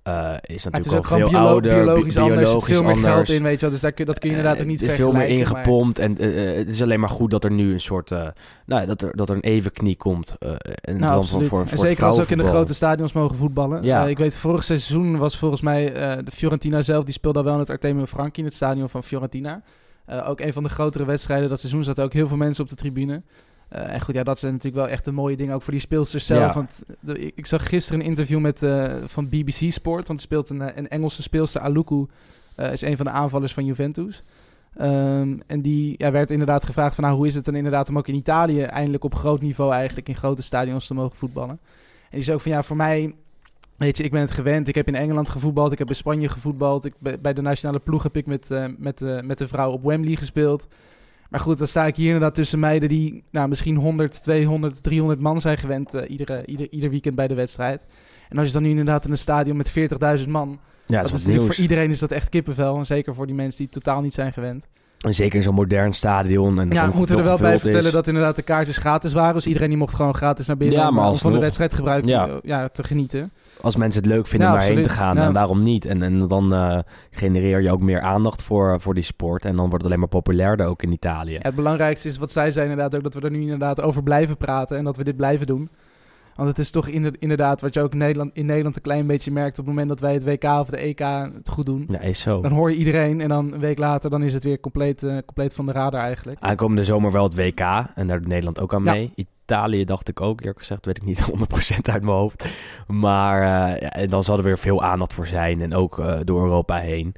Eh, is Maar het natuurlijk is ook ook veel biolo- ouder, bi- biologisch, anders. Er zit biologisch veel meer anders. geld in, weet je wel. Dus daar kun, dat kun je inderdaad ook niet Eh, veel vergelijken. meer maar- ingepompt. En eh, eh, het is alleen maar goed dat er nu een soort... eh, nou, dat er, dat er een evenknie komt. eh, en Nou, voor, voor en zeker als ze ook in de grote stadions mogen voetballen. Ja. Eh, ik weet, vorig seizoen was volgens mij eh, de Fiorentina zelf... die speelde al wel in het Artemio Franchi, in het stadion van Fiorentina. Eh, ook een van de grotere wedstrijden dat seizoen zaten ook heel veel mensen op de tribune. Eh, en goed, ja, dat zijn natuurlijk wel echt een mooie dingen, ook voor die speelsters zelf. Ja. Want de- ik, zag gisteren een interview met, eh, van BBC Sport, want er speelt een, eh, een Engelse speelster, Aluku, eh, is een van de aanvallers van Juventus. Ehm, en die ja, werd inderdaad gevraagd van, nou, hoe is het dan inderdaad om ook in Italië eindelijk op groot niveau eigenlijk in grote stadions te mogen voetballen. En die zei ook van, ja, voor mij, weet je, ik ben het gewend. Ik heb in Engeland gevoetbald, ik heb in Spanje gevoetbald. Ik, bij de nationale ploeg heb ik met, eh, met, eh, met de vrouw op Wembley gespeeld. Maar goed, dan sta ik hier inderdaad tussen meiden die nou, misschien 100, 200, 300 man zijn gewend eh, iedere, ieder, ieder weekend bij de wedstrijd. En als je dan nu inderdaad in een stadion met 40.000 man, Ja, dat dat is natuurlijk voor iedereen is dat echt kippenvel. En zeker voor die mensen die totaal niet zijn gewend. En zeker in zo'n modern stadion. En Ja, dat we moeten er wel bij vertellen is. dat inderdaad de kaartjes gratis waren. Dus iedereen die mocht gewoon gratis naar binnen Ja, om, maar om van de wedstrijd gebruik te, Ja. ja, te genieten. Als mensen het leuk vinden Ja, om daarheen te gaan, Ja. en waarom niet? En, en dan eh, genereer je ook meer aandacht voor, voor die sport. En dan wordt het alleen maar populairder ook in Italië. Ja, het belangrijkste is wat zij zei inderdaad ook, dat we er nu inderdaad over blijven praten en dat we dit blijven doen. Want het is toch inder- inderdaad wat je ook in Nederland, in Nederland een klein beetje merkt op het moment dat wij het WK of de EK het goed doen. Ja, is zo. Dan hoor je iedereen en dan een week later dan is het weer compleet, eh, compleet van de radar eigenlijk. Aankomende zomer wel het WK. En daar doet Nederland ook aan Ja. mee. Italië dacht ik ook, eerlijk gezegd, weet ik niet *laughs* 100% uit mijn hoofd. Maar eh, ja, en dan zal er weer veel aandacht voor zijn. En ook eh, door Europa heen.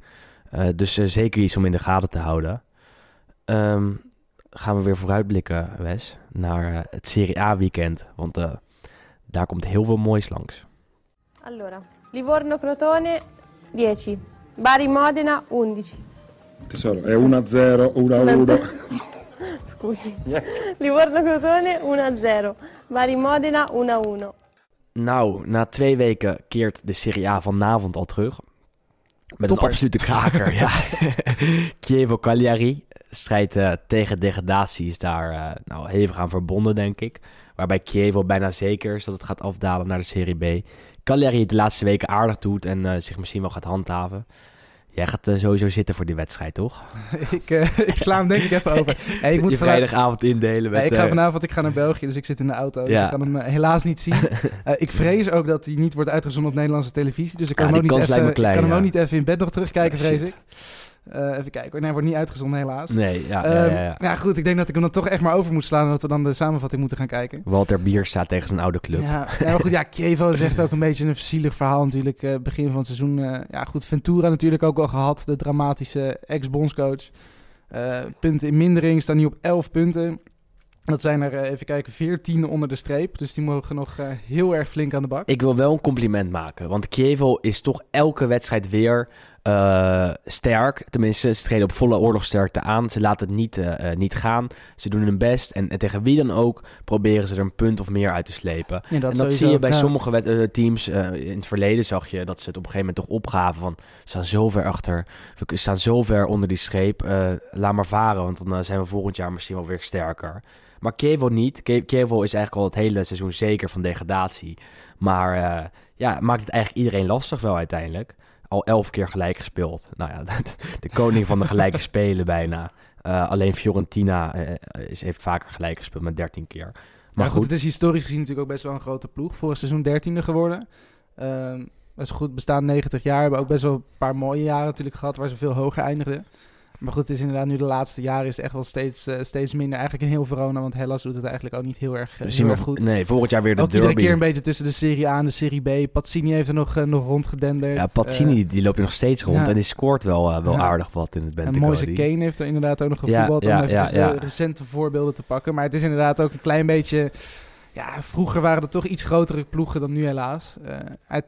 Eh, dus zeker iets om in de gaten te houden. Ehm, gaan we weer vooruitblikken, Wes, naar eh, het Serie A weekend. Want eh, daar komt heel veel moois langs. Allora, Livorno-Crotone 10, Bari-Modena 11. Tesoro, è 1-0, 1-1. *laughs* *laughs* Scusi. Livorno-Crotone 1-0, Bari-Modena 1-1. Nou, na twee weken keert de Serie A vanavond al terug. Met Topper. een absolute kraker, ja. *laughs* Chievo Cagliari strijdt eh, tegen degradatie is daar eh, nou, hevig aan verbonden, denk ik. Waarbij Chievo bijna zeker is dat het gaat afdalen naar de Serie B. Cagliari het de laatste weken aardig doet en eh, zich misschien wel gaat handhaven. Jij gaat eh, sowieso zitten voor die wedstrijd, toch? *laughs* ik, eh, ik sla hem denk ik even over. *laughs* Hey, ik moet je vrijdagavond indelen met... Ik ga eh, vanavond ik ga naar België, dus ik zit in de auto. Dus Ja. ik kan hem helaas niet zien. *laughs* Ik vrees ook dat hij niet wordt uitgezonden op Nederlandse televisie. Dus ik kan, Ja, hem, ook niet even, lijkt me klein, ik kan hem ook niet even in bed nog terugkijken, vrees ik. Eh, even kijken. Nee, hij wordt niet uitgezonden helaas. Nee, ja, ja, Ehm, ja, ja. goed, ik denk dat ik hem dan toch echt maar over moet slaan... en dat we dan de samenvatting moeten gaan kijken. Walter Bier staat tegen zijn oude club. Ja, maar goed, ja, *laughs* Kievo is echt ook een beetje een zielig verhaal natuurlijk. eh, begin van het seizoen, eh, ja goed, Ventura natuurlijk ook al gehad. De dramatische ex-bondscoach. Eh, punten in mindering, staan nu op 11 punten. Dat zijn er, even kijken, 14 onder de streep. Dus die mogen nog heel erg flink aan de bak. Ik wil wel een compliment maken. Want Kievo is toch elke wedstrijd weer eh, sterk. Tenminste, ze treden op volle oorlogsterkte aan. Ze laten het niet, eh, eh, niet gaan. Ze doen hun best. En, en tegen wie dan ook proberen ze er een punt of meer uit te slepen. Ja, en dat zie je bij ja. sommige teams. in het verleden zag je dat ze het op een gegeven moment toch opgaven. Van, we staan zo ver achter. We staan zo ver onder die streep. laat maar varen, want dan zijn we volgend jaar misschien wel weer sterker. Maar Kievo niet. Kie- Kievo is eigenlijk al het hele seizoen zeker van degradatie. Maar ja, maakt het eigenlijk iedereen lastig wel uiteindelijk. Al elf keer gelijk gespeeld. Nou ja, *laughs* de koning van de gelijke *laughs* spelen bijna. Eh, alleen Fiorentina eh, is, heeft vaker gelijk gespeeld met 13 keer. Maar goed, goed, het is historisch gezien natuurlijk ook best wel een grote ploeg. Vorig seizoen 13e geworden. Ehm dat is goed, bestaan 90 jaar. Hebben ook best wel een paar mooie jaren natuurlijk gehad waar ze veel hoger eindigden. Maar goed, het is inderdaad nu de laatste jaren is echt wel steeds, eh, steeds minder. Eigenlijk in heel Verona, want Hellas doet het eigenlijk ook niet heel erg, we zien heel erg goed. Nee, volgend jaar weer de ook derby. iedere keer een beetje tussen de Serie A en de Serie B. Pazzini heeft er nog, eh, nog rondgedenderd. Ja, Pazzini die, loopt er nog steeds rond ja. en die scoort wel, wel Ja. aardig wat in het En Bente Moise. Kane heeft er inderdaad ook nog gevoetbald. ja, om even ja, de ja. recente voorbeelden te pakken. Maar het is inderdaad ook een klein beetje... Ja, vroeger waren er toch iets grotere ploegen dan nu helaas. Uit-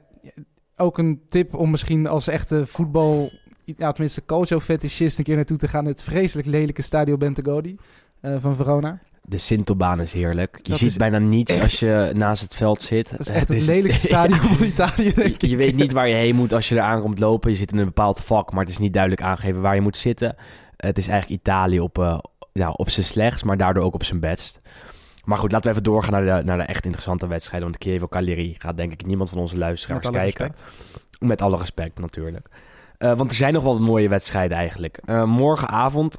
ook een tip om misschien als echte voetbal... Ja, tenminste calcio-fetischist een keer naartoe te gaan. Het vreselijk lelijke Stadio Bentegodi eh van Verona. De Sintelbaan is heerlijk. Je Dat ziet bijna niets echt- als je naast het veld zit. Dat is echt *laughs* het lelijkste *laughs* stadion van Italië, denk je, je ik. weet niet waar je heen moet als je eraan komt lopen. Je zit in een bepaald vak, maar het is niet duidelijk aangegeven waar je moet zitten. Het is eigenlijk Italië op, eh, nou, op zijn slechtst, maar daardoor ook op zijn best. Maar goed, laten we even doorgaan naar de, naar de echt interessante wedstrijden. Want Chievo Cagliari gaat denk ik niemand van onze luisteraars Met kijken. respect. Met alle respect natuurlijk. Eh, want er zijn nog wat mooie wedstrijden eigenlijk. Eh, morgenavond,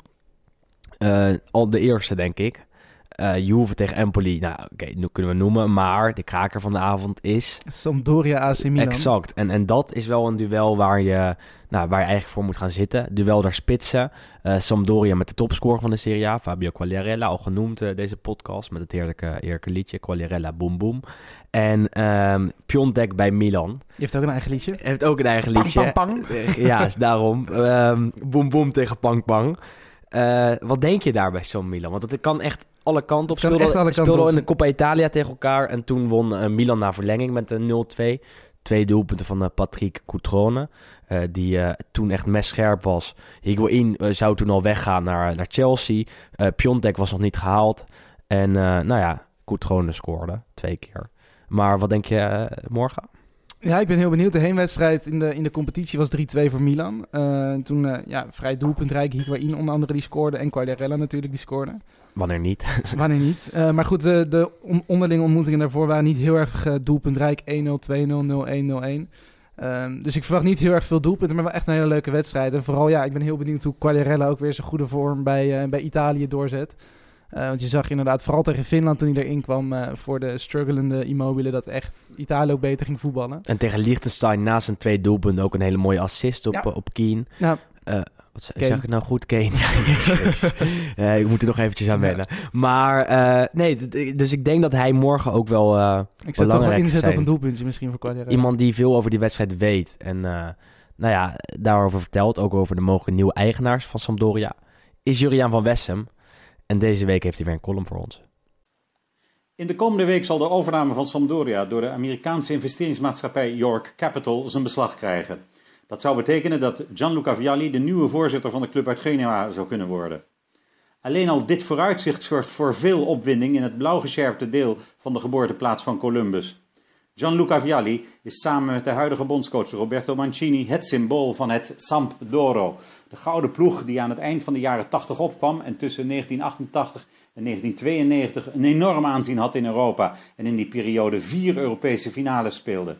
eh, al de eerste denk ik. Eh Juve tegen Empoli. Nou, oké, nu kunnen we noemen. Maar de kraker van de avond is... Sampdoria AC Milan. Exact. En, en dat is wel een duel waar je, nou, waar je eigenlijk voor moet gaan zitten. Duel daar spitsen. Eh, Sampdoria met de topscorer van de Serie A. Fabio Quagliarella, al genoemd deze podcast. Met het heerlijke, heerlijke liedje. Quagliarella, boom boom. En ehm Piontek bij Milan. Die heeft ook een eigen liedje. Heeft ook een eigen liedje. pang, pang. Eh, Ja, is daarom. *laughs* Ehm boom boom tegen pang pang. Eh, wat denk je daar bij zo'n Milan? Want het kan echt alle kanten op. Speelde, alle kanten speelde op. in de Coppa Italia tegen elkaar. En toen won eh, Milan na verlenging met een 0-2. Twee doelpunten van Patrick Coutrone. die toen echt messcherp was. Higuain zou toen al weggaan naar, naar Chelsea. Piontek was nog niet gehaald. En nou ja, Coutrone scoorde twee keer. Maar wat denk je eh, morgen? Ja, ik ben heel benieuwd. De heenwedstrijd in de, in de competitie was 3-2 voor Milan. Eh, toen eh, ja, vrij doelpuntrijk. Higuain onder andere die scoorde. En Quagliarella natuurlijk die scoorde. Wanneer niet? *laughs* Wanneer niet. Maar goed, de, de on- onderlinge ontmoetingen daarvoor waren niet heel erg doelpuntrijk. 1-0, 2-0, 0-1, 0-1. Ehm, dus ik verwacht niet heel erg veel doelpunten, maar wel echt een hele leuke wedstrijd. En vooral, ja, ik ben heel benieuwd hoe Quagliarella ook weer zijn goede vorm bij, bij Italië doorzet. Eh, want je zag inderdaad, vooral tegen Finland toen hij erin kwam eh, voor de strugglende Immobile, dat echt Italië ook beter ging voetballen. En tegen Liechtenstein naast zijn twee doelpunten ook een hele mooie assist op, Ja. eh, op Keen. Ja. Wat zeg, Kane. zeg ik nou goed? Kane. *laughs* *laughs* Ja, ik moet er nog eventjes aan wennen. Maar nee, dus ik denk dat hij morgen ook wel Ik zet toch wel inzet op een doelpuntje misschien voor. Iemand die veel over die wedstrijd weet. En nou ja, daarover vertelt. Ook over de mogelijke nieuwe eigenaars van Sampdoria. Is Juriaan van Wessem. En deze week heeft hij weer een column voor ons. In de komende week zal de overname van Sampdoria door de Amerikaanse investeringsmaatschappij York Capital zijn beslag krijgen. Dat zou betekenen dat Gianluca Vialli de nieuwe voorzitter van de club uit Genua zou kunnen worden. Alleen al dit vooruitzicht zorgt voor veel opwinding in het blauwgescherpte deel van de geboorteplaats van Columbus. Gianluca Vialli is samen met de huidige bondscoach Roberto Mancini het symbool van het Sampdoria, de gouden ploeg die aan het eind van de jaren 80 opkwam en tussen 1988 en 1992 een enorm aanzien had in Europa en in die periode vier Europese finales speelde.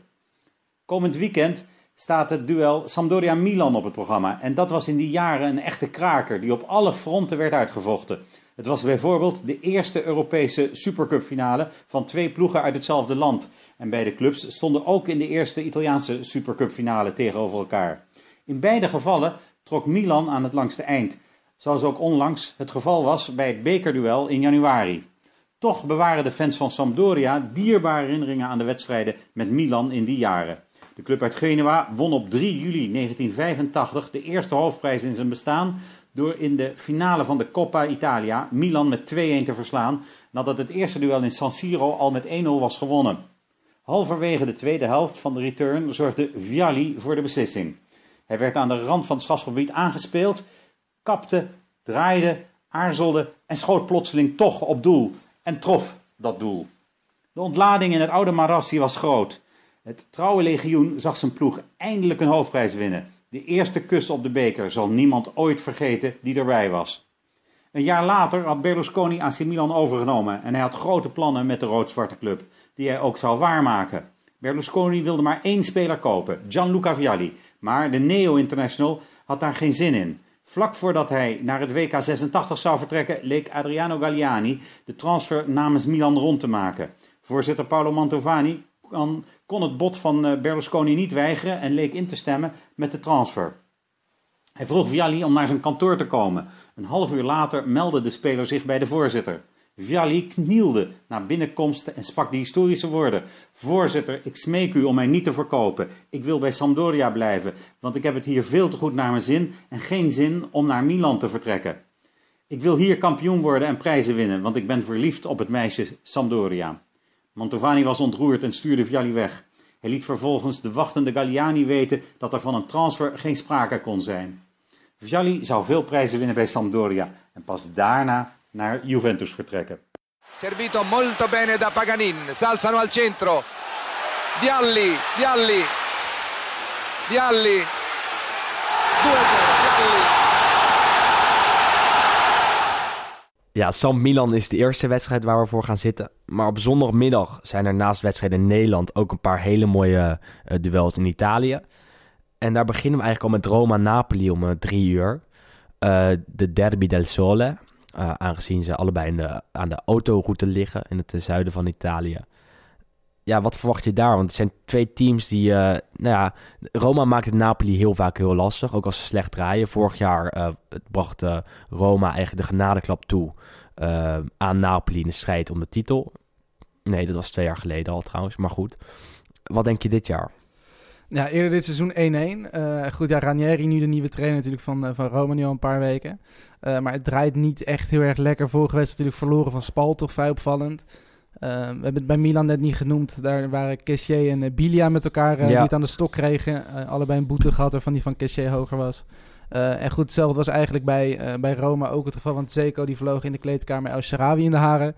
Komend weekend staat het duel Sampdoria-Milan op het programma. En dat was in die jaren een echte kraker die op alle fronten werd uitgevochten. Het was bijvoorbeeld de eerste Europese Supercup-finale van twee ploegen uit hetzelfde land. En beide clubs stonden ook in de eerste Italiaanse Supercup-finale tegenover elkaar. In beide gevallen trok Milan aan het langste eind, zoals ook onlangs het geval was bij het bekerduel in januari. Toch bewaren de fans van Sampdoria dierbare herinneringen aan de wedstrijden met Milan in die jaren. De club uit Genua won op 3 juli 1985 de eerste hoofdprijs in zijn bestaan door in de finale van de Coppa Italia Milan met 2-1 te verslaan nadat het eerste duel in San Siro al met 1-0 was gewonnen. Halverwege de tweede helft van de return zorgde Vialli voor de beslissing. Hij werd aan de rand van het strafgebied aangespeeld, kapte, draaide, aarzelde en schoot plotseling toch op doel en trof dat doel. De ontlading in het oude Marassi was groot. Het trouwe legioen zag zijn ploeg eindelijk een hoofdprijs winnen. De eerste kus op de beker zal niemand ooit vergeten die erbij was. Een jaar later had Berlusconi AC Milan overgenomen en hij had grote plannen met de rood-zwarte club, die hij ook zou waarmaken. Berlusconi wilde maar één speler kopen, Gianluca Vialli, maar de Neo-international had daar geen zin in. Vlak voordat hij naar het WK 86 zou vertrekken, leek Adriano Galliani de transfer namens Milan rond te maken. Voorzitter Paolo Mantovani kon, kon het bod van eh, Berlusconi niet weigeren en leek in te stemmen met de transfer. Hij vroeg Vialli om naar zijn kantoor te komen. Een half uur later meldde de speler zich bij de voorzitter. Vialli knielde na binnenkomst en sprak de historische woorden. Voorzitter, ik smeek u om mij niet te verkopen. Ik wil bij Sampdoria blijven, want ik heb het hier veel te goed naar mijn zin en geen zin om naar Milan te vertrekken. Ik wil hier kampioen worden en prijzen winnen, want ik ben verliefd op het meisje Sampdoria. Mantovani was ontroerd en stuurde Vialli weg. Hij liet vervolgens de wachtende Galliani weten dat er van een transfer geen sprake kon zijn. Vialli zou veel prijzen winnen bij Sampdoria en pas daarna naar Juventus vertrekken. Servito molto bene da Paganin. S'alzano al centro. Vialli, Vialli. Vialli. 2-0. Vialli. Ja, Sam Milan is de eerste wedstrijd waar we voor gaan zitten. Maar op zondagmiddag zijn er naast wedstrijden in Nederland ook een paar hele mooie uh, duels in Italië. En daar beginnen we eigenlijk al met Roma-Napoli om uh, drie uur. Uh, de Derby del Sole, aangezien ze allebei in de, aan de autoroute liggen in het zuiden van Italië. Ja, wat verwacht je daar? Want het zijn twee teams die... nou ja, Roma maakt het Napoli heel vaak heel lastig, ook als ze slecht draaien. Vorig jaar bracht Roma eigenlijk de genadeklap toe uh, aan Napoli in de strijd om de titel. Nee, dat was twee jaar geleden al trouwens, maar goed. Wat denk je dit jaar? Ja, eerder dit seizoen 1-1. Uh, goed, ja, Ranieri nu de nieuwe trainer natuurlijk van, uh, van Roma nu al een paar weken. Uh, maar het draait niet echt heel erg lekker. Vorige wedstrijd natuurlijk verloren van Spal, toch vrij opvallend. We hebben het bij Milan net niet genoemd. Daar waren Kessier en Bilia met elkaar ja. niet aan de stok kregen. allebei een boete gehad waarvan die van Kessier hoger was. Uh, en goed, hetzelfde was eigenlijk bij, uh, bij Roma ook het geval. Want Zeko die vloog in de kleedkamer El Sharawi in de haren.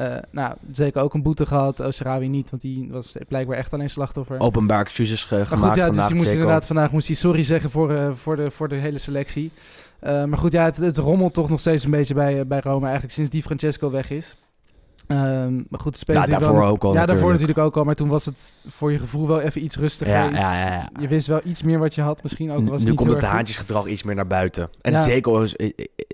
Uh, nou, Zeko ook een boete gehad, El Sharawi niet. Want die was blijkbaar echt alleen slachtoffer. Openbaar excuses ge gemaakt goed, ja, vandaag. Dus die moest inderdaad vandaag moest hij sorry zeggen voor, voor, de, voor de hele selectie. maar goed, ja, het, het, rommelt toch nog steeds een beetje bij, bij Roma. Eigenlijk sinds die Francesco weg is. Um, maar goed, spelen ja, daarvoor wel, ook al. Ja, natuurlijk. daarvoor natuurlijk ook al. Maar toen was het voor je gevoel wel even iets rustiger. Ja, iets, ja. Je wist wel iets meer wat je had. Misschien ook was nu niet komt het haantjesgedrag iets meer naar buiten. En. Zeko is eh,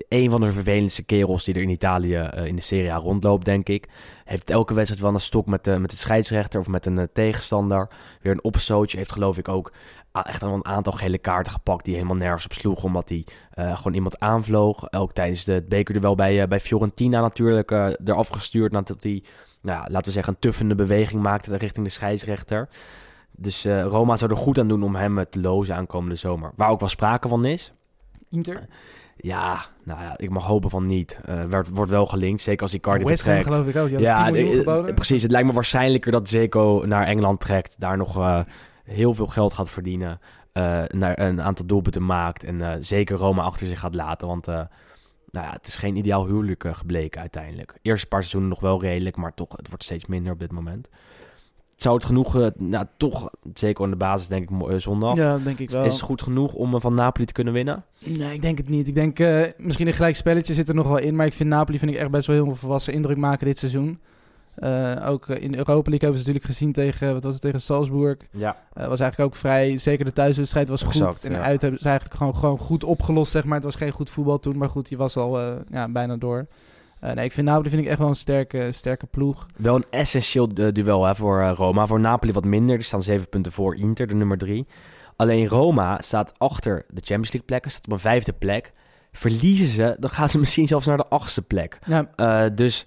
een van de vervelendste kerels die er in Italië eh, in de Serie A rondloopt, denk ik. Heeft elke wedstrijd wel een stok met, de, met de scheidsrechter of met een eh, tegenstander. Weer een opstootje. Heeft geloof ik ook echt al een aantal gele kaarten gepakt die helemaal nergens op sloegen. Omdat hij eh, gewoon iemand aanvloog. Ook tijdens de beker wel bij, eh, bij Fiorentina natuurlijk eh eraf gestuurd. Nadat hij, nou ja, laten we zeggen, een tuffende beweging maakte richting de scheidsrechter. Dus Roma zou er goed aan doen om hem te lozen aankomende zomer. Waar ook wel sprake van is. Inter? Ja, nou ja, ik mag hopen van niet. Eh wordt, wordt wel gelinkt, zeker als Icardi West Ham vertrekt. geloof ik ook. Die hadden 10 miljoen geboden. precies. Het lijkt me waarschijnlijker dat Zeko naar Engeland trekt. Daar nog heel veel geld gaat verdienen. eh, naar een aantal doelpunten maakt. En eh, zeker Roma achter zich gaat laten. Want eh, nou ja, het is geen ideaal huwelijk gebleken uiteindelijk. Eerste paar seizoenen nog wel redelijk. Maar toch, het wordt steeds minder op dit moment. Zou het genoeg, eh, nou toch, zeker aan de basis denk ik zondag. Ja, denk ik wel. Is het goed genoeg om van Napoli te kunnen winnen? Nee, ik denk het niet. Ik denk eh, misschien een gelijk spelletje zit er nog wel in. Maar ik vind Napoli vind ik echt best wel heel veel volwassen indruk maken dit seizoen. Eh, ook eh, in de Europa League hebben ze natuurlijk gezien tegen, wat was het, tegen Salzburg. Ja. Eh, was eigenlijk ook vrij, zeker de thuiswedstrijd was goed. En ja. uit hebben ze eigenlijk gewoon, gewoon goed opgelost, zeg maar. Het was geen goed voetbal toen, maar goed, die was al ja, bijna door. Nee, ik vind Napoli vind ik echt wel een sterke, sterke ploeg. Wel een essentieel duel hè, voor Roma. Voor Napoli wat minder. Er staan zeven punten voor Inter, de nummer drie. Alleen Roma staat achter de Champions League plekken. Staat op een vijfde plek. Verliezen ze, dan gaan ze *laughs* misschien zelfs naar de achtste plek. Ja. Dus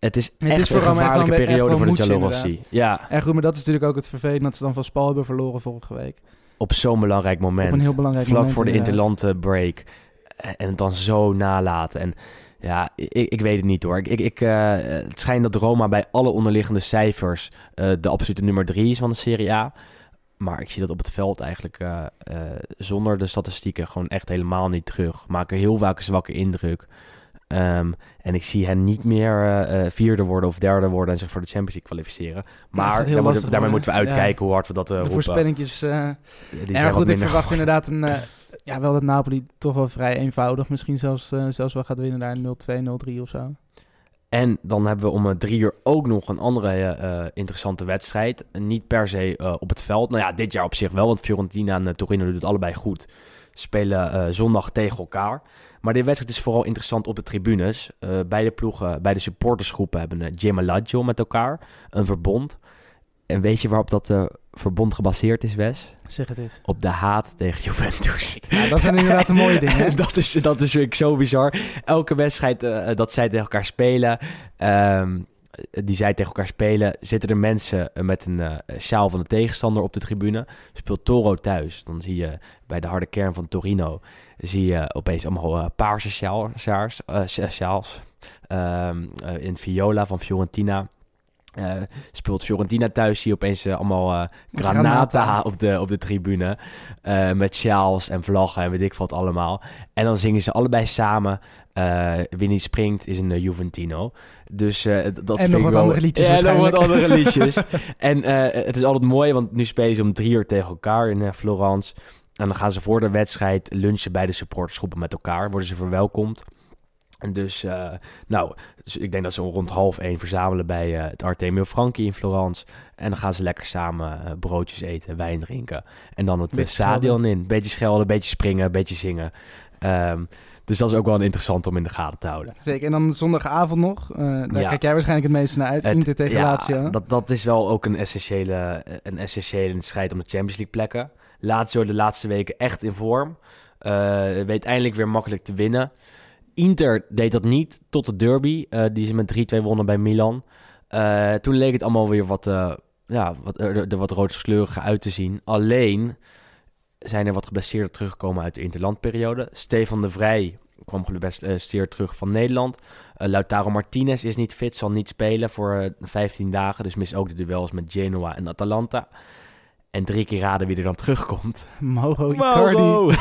het is Het echt is voor een gevaarlijke echt periode voor de inderdaad. Ja, En goed, maar dat is natuurlijk ook het vervelend dat ze dan van Spal hebben verloren vorige week. op zo'n belangrijk moment. Op een heel belangrijk Vlak moment, voor de interlandse break. En het dan zo nalaten. En ja, ik, ik weet het niet hoor. Ik, ik, eh, het schijnt dat Roma bij alle onderliggende cijfers eh, de absolute nummer drie is van de Serie A. Maar ik zie dat op het veld eigenlijk eh, zonder de statistieken gewoon echt helemaal niet terug. Maken heel vaak een zwakke indruk. Ehm, en ik zie hen niet meer eh, eh, vierde worden of derde worden en zich voor de Champions League kwalificeren. Maar daar moeten- daarmee moeten we uitkijken Ja. hoe hard we dat eh de roepen. voorspellingjes. ja, maar wat goed, ik verwacht goed. inderdaad een. *laughs* ja, wel dat Napoli toch wel vrij eenvoudig. Misschien zelfs, zelfs wel gaat winnen daar 0-2, 0-3 of zo. En dan hebben we om drie uur ook nog een andere interessante wedstrijd. Niet per se op het veld. Nou ja, dit jaar op zich wel, want Fiorentina en Torino doen het allebei goed. Spelen zondag tegen elkaar. Maar deze wedstrijd is vooral interessant op de tribunes. Eh, beide ploegen, beide supportersgroepen hebben een Gemelaggio met elkaar. Een verbond. En weet je waarop dat eh, verbond gebaseerd is, Wes? Zeg het eens. Op de haat tegen Juventus. *laughs* Ja, dat zijn inderdaad de mooie dingen. *laughs* dat, is, dat is zo bizar. Elke wedstrijd eh, dat zij tegen elkaar spelen, ehm, die zij tegen elkaar spelen, zitten er mensen eh, met een eh, sjaal van de tegenstander op de tribune. Speelt Toro thuis, dan zie je bij de harde kern van Torino, zie je opeens allemaal eh, paarse sjaal- sjaars, eh, sja- sjaals. Ehm, eh, in Viola van Fiorentina. Eh, speelt Fiorentina thuis, zie je opeens eh, allemaal eh, granata, Granata. Op, de, op de tribune. met sjaals en vlaggen en weet ik wat allemaal. En dan zingen ze allebei samen. Winnie Springt is een Juventino. Dus dat En vind nog wat wel- andere liedjes Ja, nog wat andere *laughs* liedjes. en het is altijd mooi, want nu spelen ze om drie uur tegen elkaar in Florence. En dan gaan ze voor de wedstrijd lunchen bij de supportersgroepen met elkaar. Worden ze verwelkomd. En dus, eh, nou, dus ik denk dat ze rond half één verzamelen bij eh, het Artemio Franchi in Florence. En dan gaan ze lekker samen eh, broodjes eten, wijn drinken. En dan het Beetje stadion schelden. in. Beetje schelden, beetje springen, beetje zingen. Ehm, dus dat is ook wel interessant om in de gaten te houden. Zeker. En dan zondagavond nog. daar Ja. kijk jij waarschijnlijk het meeste naar uit. Het- Inter tegen ja, Lazio. Dat, dat is wel ook een essentiële, een essentiële strijd om de Champions League plekken. Lazio de laatste weken echt in vorm. Weet eindelijk weer makkelijk te winnen. Inter deed dat niet tot de derby, eh, die ze met 3-2 wonnen bij Milan. Eh, toen leek het allemaal weer wat, eh, ja, wat, er, wat uit te zien. Alleen zijn er wat geblesseerden teruggekomen uit de interlandperiode. Stefan de Vrij kwam geblesseerd terug van Nederland. Lautaro Martinez is niet fit, zal niet spelen voor eh, 15 dagen. Dus mist ook de duels met Genoa en Atalanta. En drie keer raden wie er dan terugkomt. Mauro Icardi. *laughs*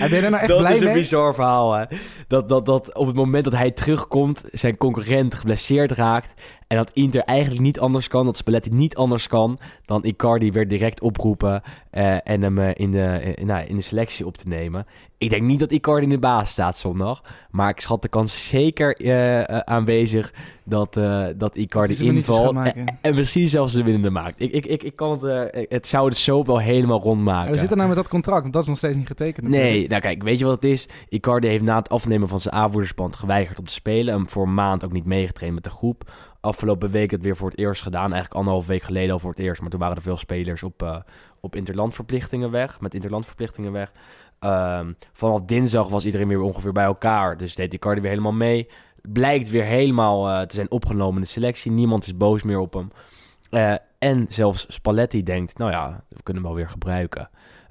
Ben je er nou echt dat blij is een mee? bizar verhaal, hè. Dat, dat, dat op het moment dat hij terugkomt, zijn concurrent geblesseerd raakt... en dat Inter eigenlijk niet anders kan, dat Spalletti niet anders kan... dan Icardi weer direct oproepen eh, en hem eh, in, de, eh, nou, in de selectie op te nemen. Ik denk niet dat Icardi in de baas staat zondag... maar ik schat de kans zeker aanwezig dat, dat Icardi invalt... En, en misschien zelfs de winnende maakt. Ik, ik, ik, ik kan het, het zou het zo wel helemaal rondmaken. We zitten nou met dat contract, want dat is nog steeds niet getekend. Nee, nou kijk, weet je wat het is? Icardi heeft na het afnemen van zijn aanvoerdersband geweigerd om te spelen. En voor een maand ook niet meegetraind met de groep. Afgelopen week het weer voor het eerst gedaan. Eigenlijk anderhalf week geleden al voor het eerst. Maar toen waren er veel spelers op, eh, op interlandverplichtingen weg. Met interlandverplichtingen weg. Ehm, vanaf dinsdag was iedereen weer ongeveer bij elkaar. Dus deed Icardi weer helemaal mee. Blijkt weer helemaal eh, te zijn opgenomen in de selectie. Niemand is boos meer op hem. Eh, en zelfs Spalletti denkt, nou ja, we kunnen hem wel weer gebruiken.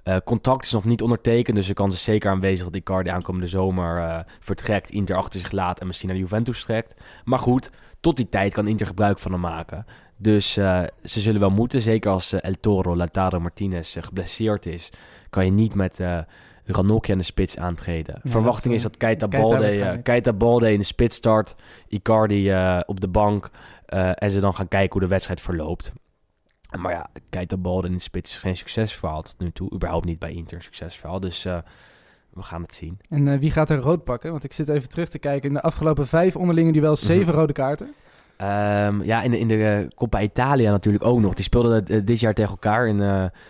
Eh, contact is nog niet ondertekend, dus de kans is zeker aanwezig dat Icardi aankomende zomer eh, vertrekt, Inter achter zich laat en misschien naar Juventus trekt. Maar goed, tot die tijd kan Inter gebruik van hem maken. Dus eh, ze zullen wel moeten, zeker als El Toro, Lautaro Martinez geblesseerd is, kan je niet met Ranocchia in de spits aantreden. Ja, Verwachting is dat Keita Keita Balde. Keita Balde in de spits start, Icardi op de bank en ze dan gaan kijken hoe de wedstrijd verloopt. Maar ja, Keita Balde in de spits is geen succesverhaal tot nu toe. Überhaupt niet bij Inter succesverhaal. Dus eh, we gaan het zien. En eh, wie gaat er rood pakken? Want ik zit even terug te kijken. In de afgelopen vijf onderlinge duels zeven Mhm. rode kaarten. Ehm, ja, in de, in de eh, Coppa Italia natuurlijk ook nog. Die speelden dit jaar tegen elkaar. In,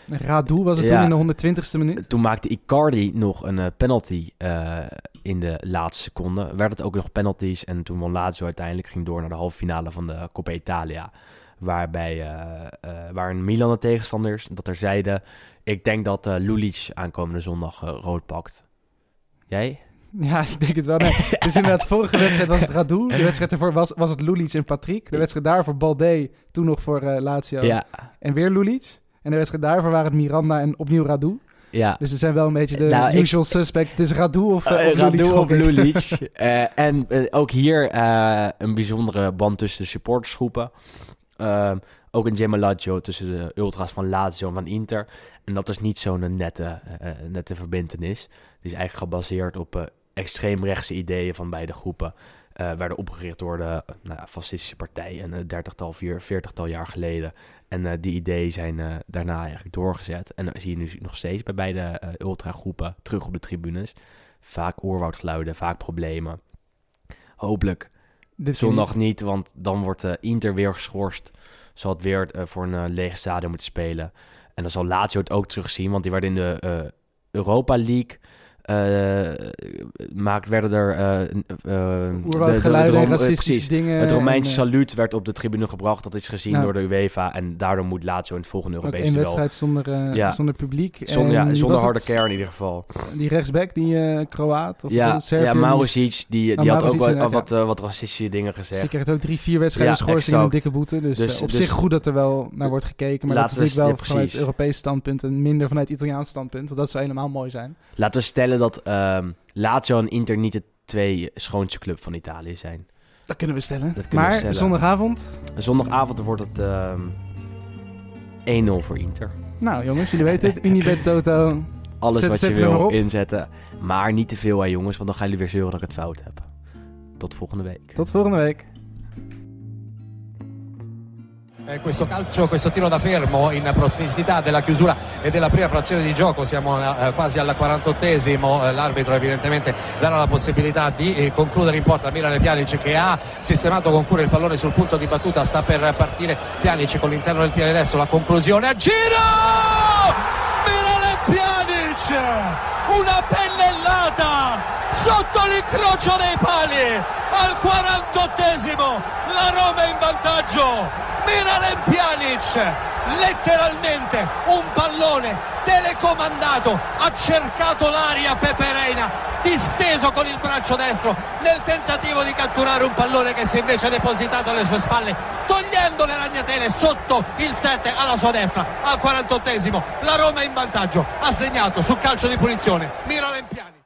Radu was het Ja. toen in de 120ste minuut. toen maakte Icardi nog een penalty in de laatste seconde. Werd het ook nog penalties. En toen won Lazio uiteindelijk. Ging door naar de halve finale van de Coppa Italia. Waarbij, eh eh waar een Milan de tegenstander is. Dat er zeiden, ik denk dat eh Lulic aankomende zondag rood pakt. Jij? Ja, ik denk het wel. Nee. dus inderdaad, *laughs* vorige wedstrijd was het Radu. De wedstrijd ervoor was, was het Lulic en Patrick. De wedstrijd daarvoor Balde, toen nog voor eh, Lazio. Ja. En weer Lulic. En de wedstrijd daarvoor waren het Miranda en opnieuw Radu. Ja. Dus het zijn wel een beetje de Nou, ik- usual suspects. Het is Radu of, of Lulic. Radu of. Lulic. *laughs* En ook hier een bijzondere band tussen de supportersgroepen. Ehm, ook een Gemelagio tussen de ultras van Lazio en van Inter. En dat is niet zo'n nette, eh, eh, nette verbintenis. Die is eigenlijk gebaseerd op eh, extreemrechtse ideeën van beide groepen. werden opgericht door de nou fascistische partij een dertigtal, vier, veertigtal jaar geleden. En die ideeën zijn daarna eigenlijk doorgezet. En dan zie je nu nog steeds bij beide ultragroepen terug op de tribunes. Vaak oerwoudgeluiden, vaak problemen. Hopelijk Dit zondag niet. want dan wordt eh, Inter weer geschorst. Zal het weer eh, voor een eh, leeg stadion moeten spelen. En dan zal Lazio het ook terugzien, want die werden in de Europa League... eh maakt, werden er... eh, eh, de- Oerwoudgeluiden en Rome- racistische precies. dingen Het en, eh, saluut werd op de tribune gebracht. Dat is gezien Nou. door de UEFA. En daardoor moet Lazio in het volgende Europese duel... wedstrijd zonder, Ja. zonder publiek. Zonder, ja, zonder harde kern in ieder geval. Die rechtsback, die Kroaat? Of Ja, ja Die- Mauricic, die, die had ook wel, wat, wat racistische dingen Dus gezegd. die krijgt ook drie, vier wedstrijden schorsing en een dikke boete. Dus, Dus- op dus- zich goed dat er wel naar wordt gekeken. Maar dat is wel vanuit. Europees standpunt en minder vanuit Italiaans standpunt. Want dat zou helemaal mooi zijn. Laten we stellen dat ehm Lazio en Inter niet de twee schoonste club van Italië zijn. Dat kunnen we stellen. Dat kunnen we maar stellen. zondagavond? Zondagavond wordt het ehm 1-0 voor Inter. Nou jongens, jullie weten het. *laughs* Unibet Toto. Alles Zet- wat je zet wil inzetten. Maar niet te veel hè jongens, want dan gaan jullie weer zeuren dat ik het fout heb. Tot volgende week. Tot volgende week. Eh, questo calcio, questo tiro da fermo in prossimità della chiusura e della prima frazione di gioco, siamo eh, quasi al 48esimo, eh, l'arbitro evidentemente darà la possibilità di eh, concludere in porta Milan Pjanic che ha sistemato con cura il pallone sul punto di battuta, sta per partire Pjanic con l'interno del piede destro, la conclusione a giro! Milan Pjanic! Una pennellata sotto l'incrocio dei pali al 48esimo la Roma in vantaggio Miralem Pjanic letteralmente un pallone telecomandato ha cercato l'aria Pepe Reina disteso con il braccio destro nel tentativo di catturare un pallone che si è invece depositato alle sue spalle togliendo le ragnatele sotto il 7 alla sua destra al 48esimo la Roma in vantaggio ha segnato sul calcio di punizione Miralem Pjanic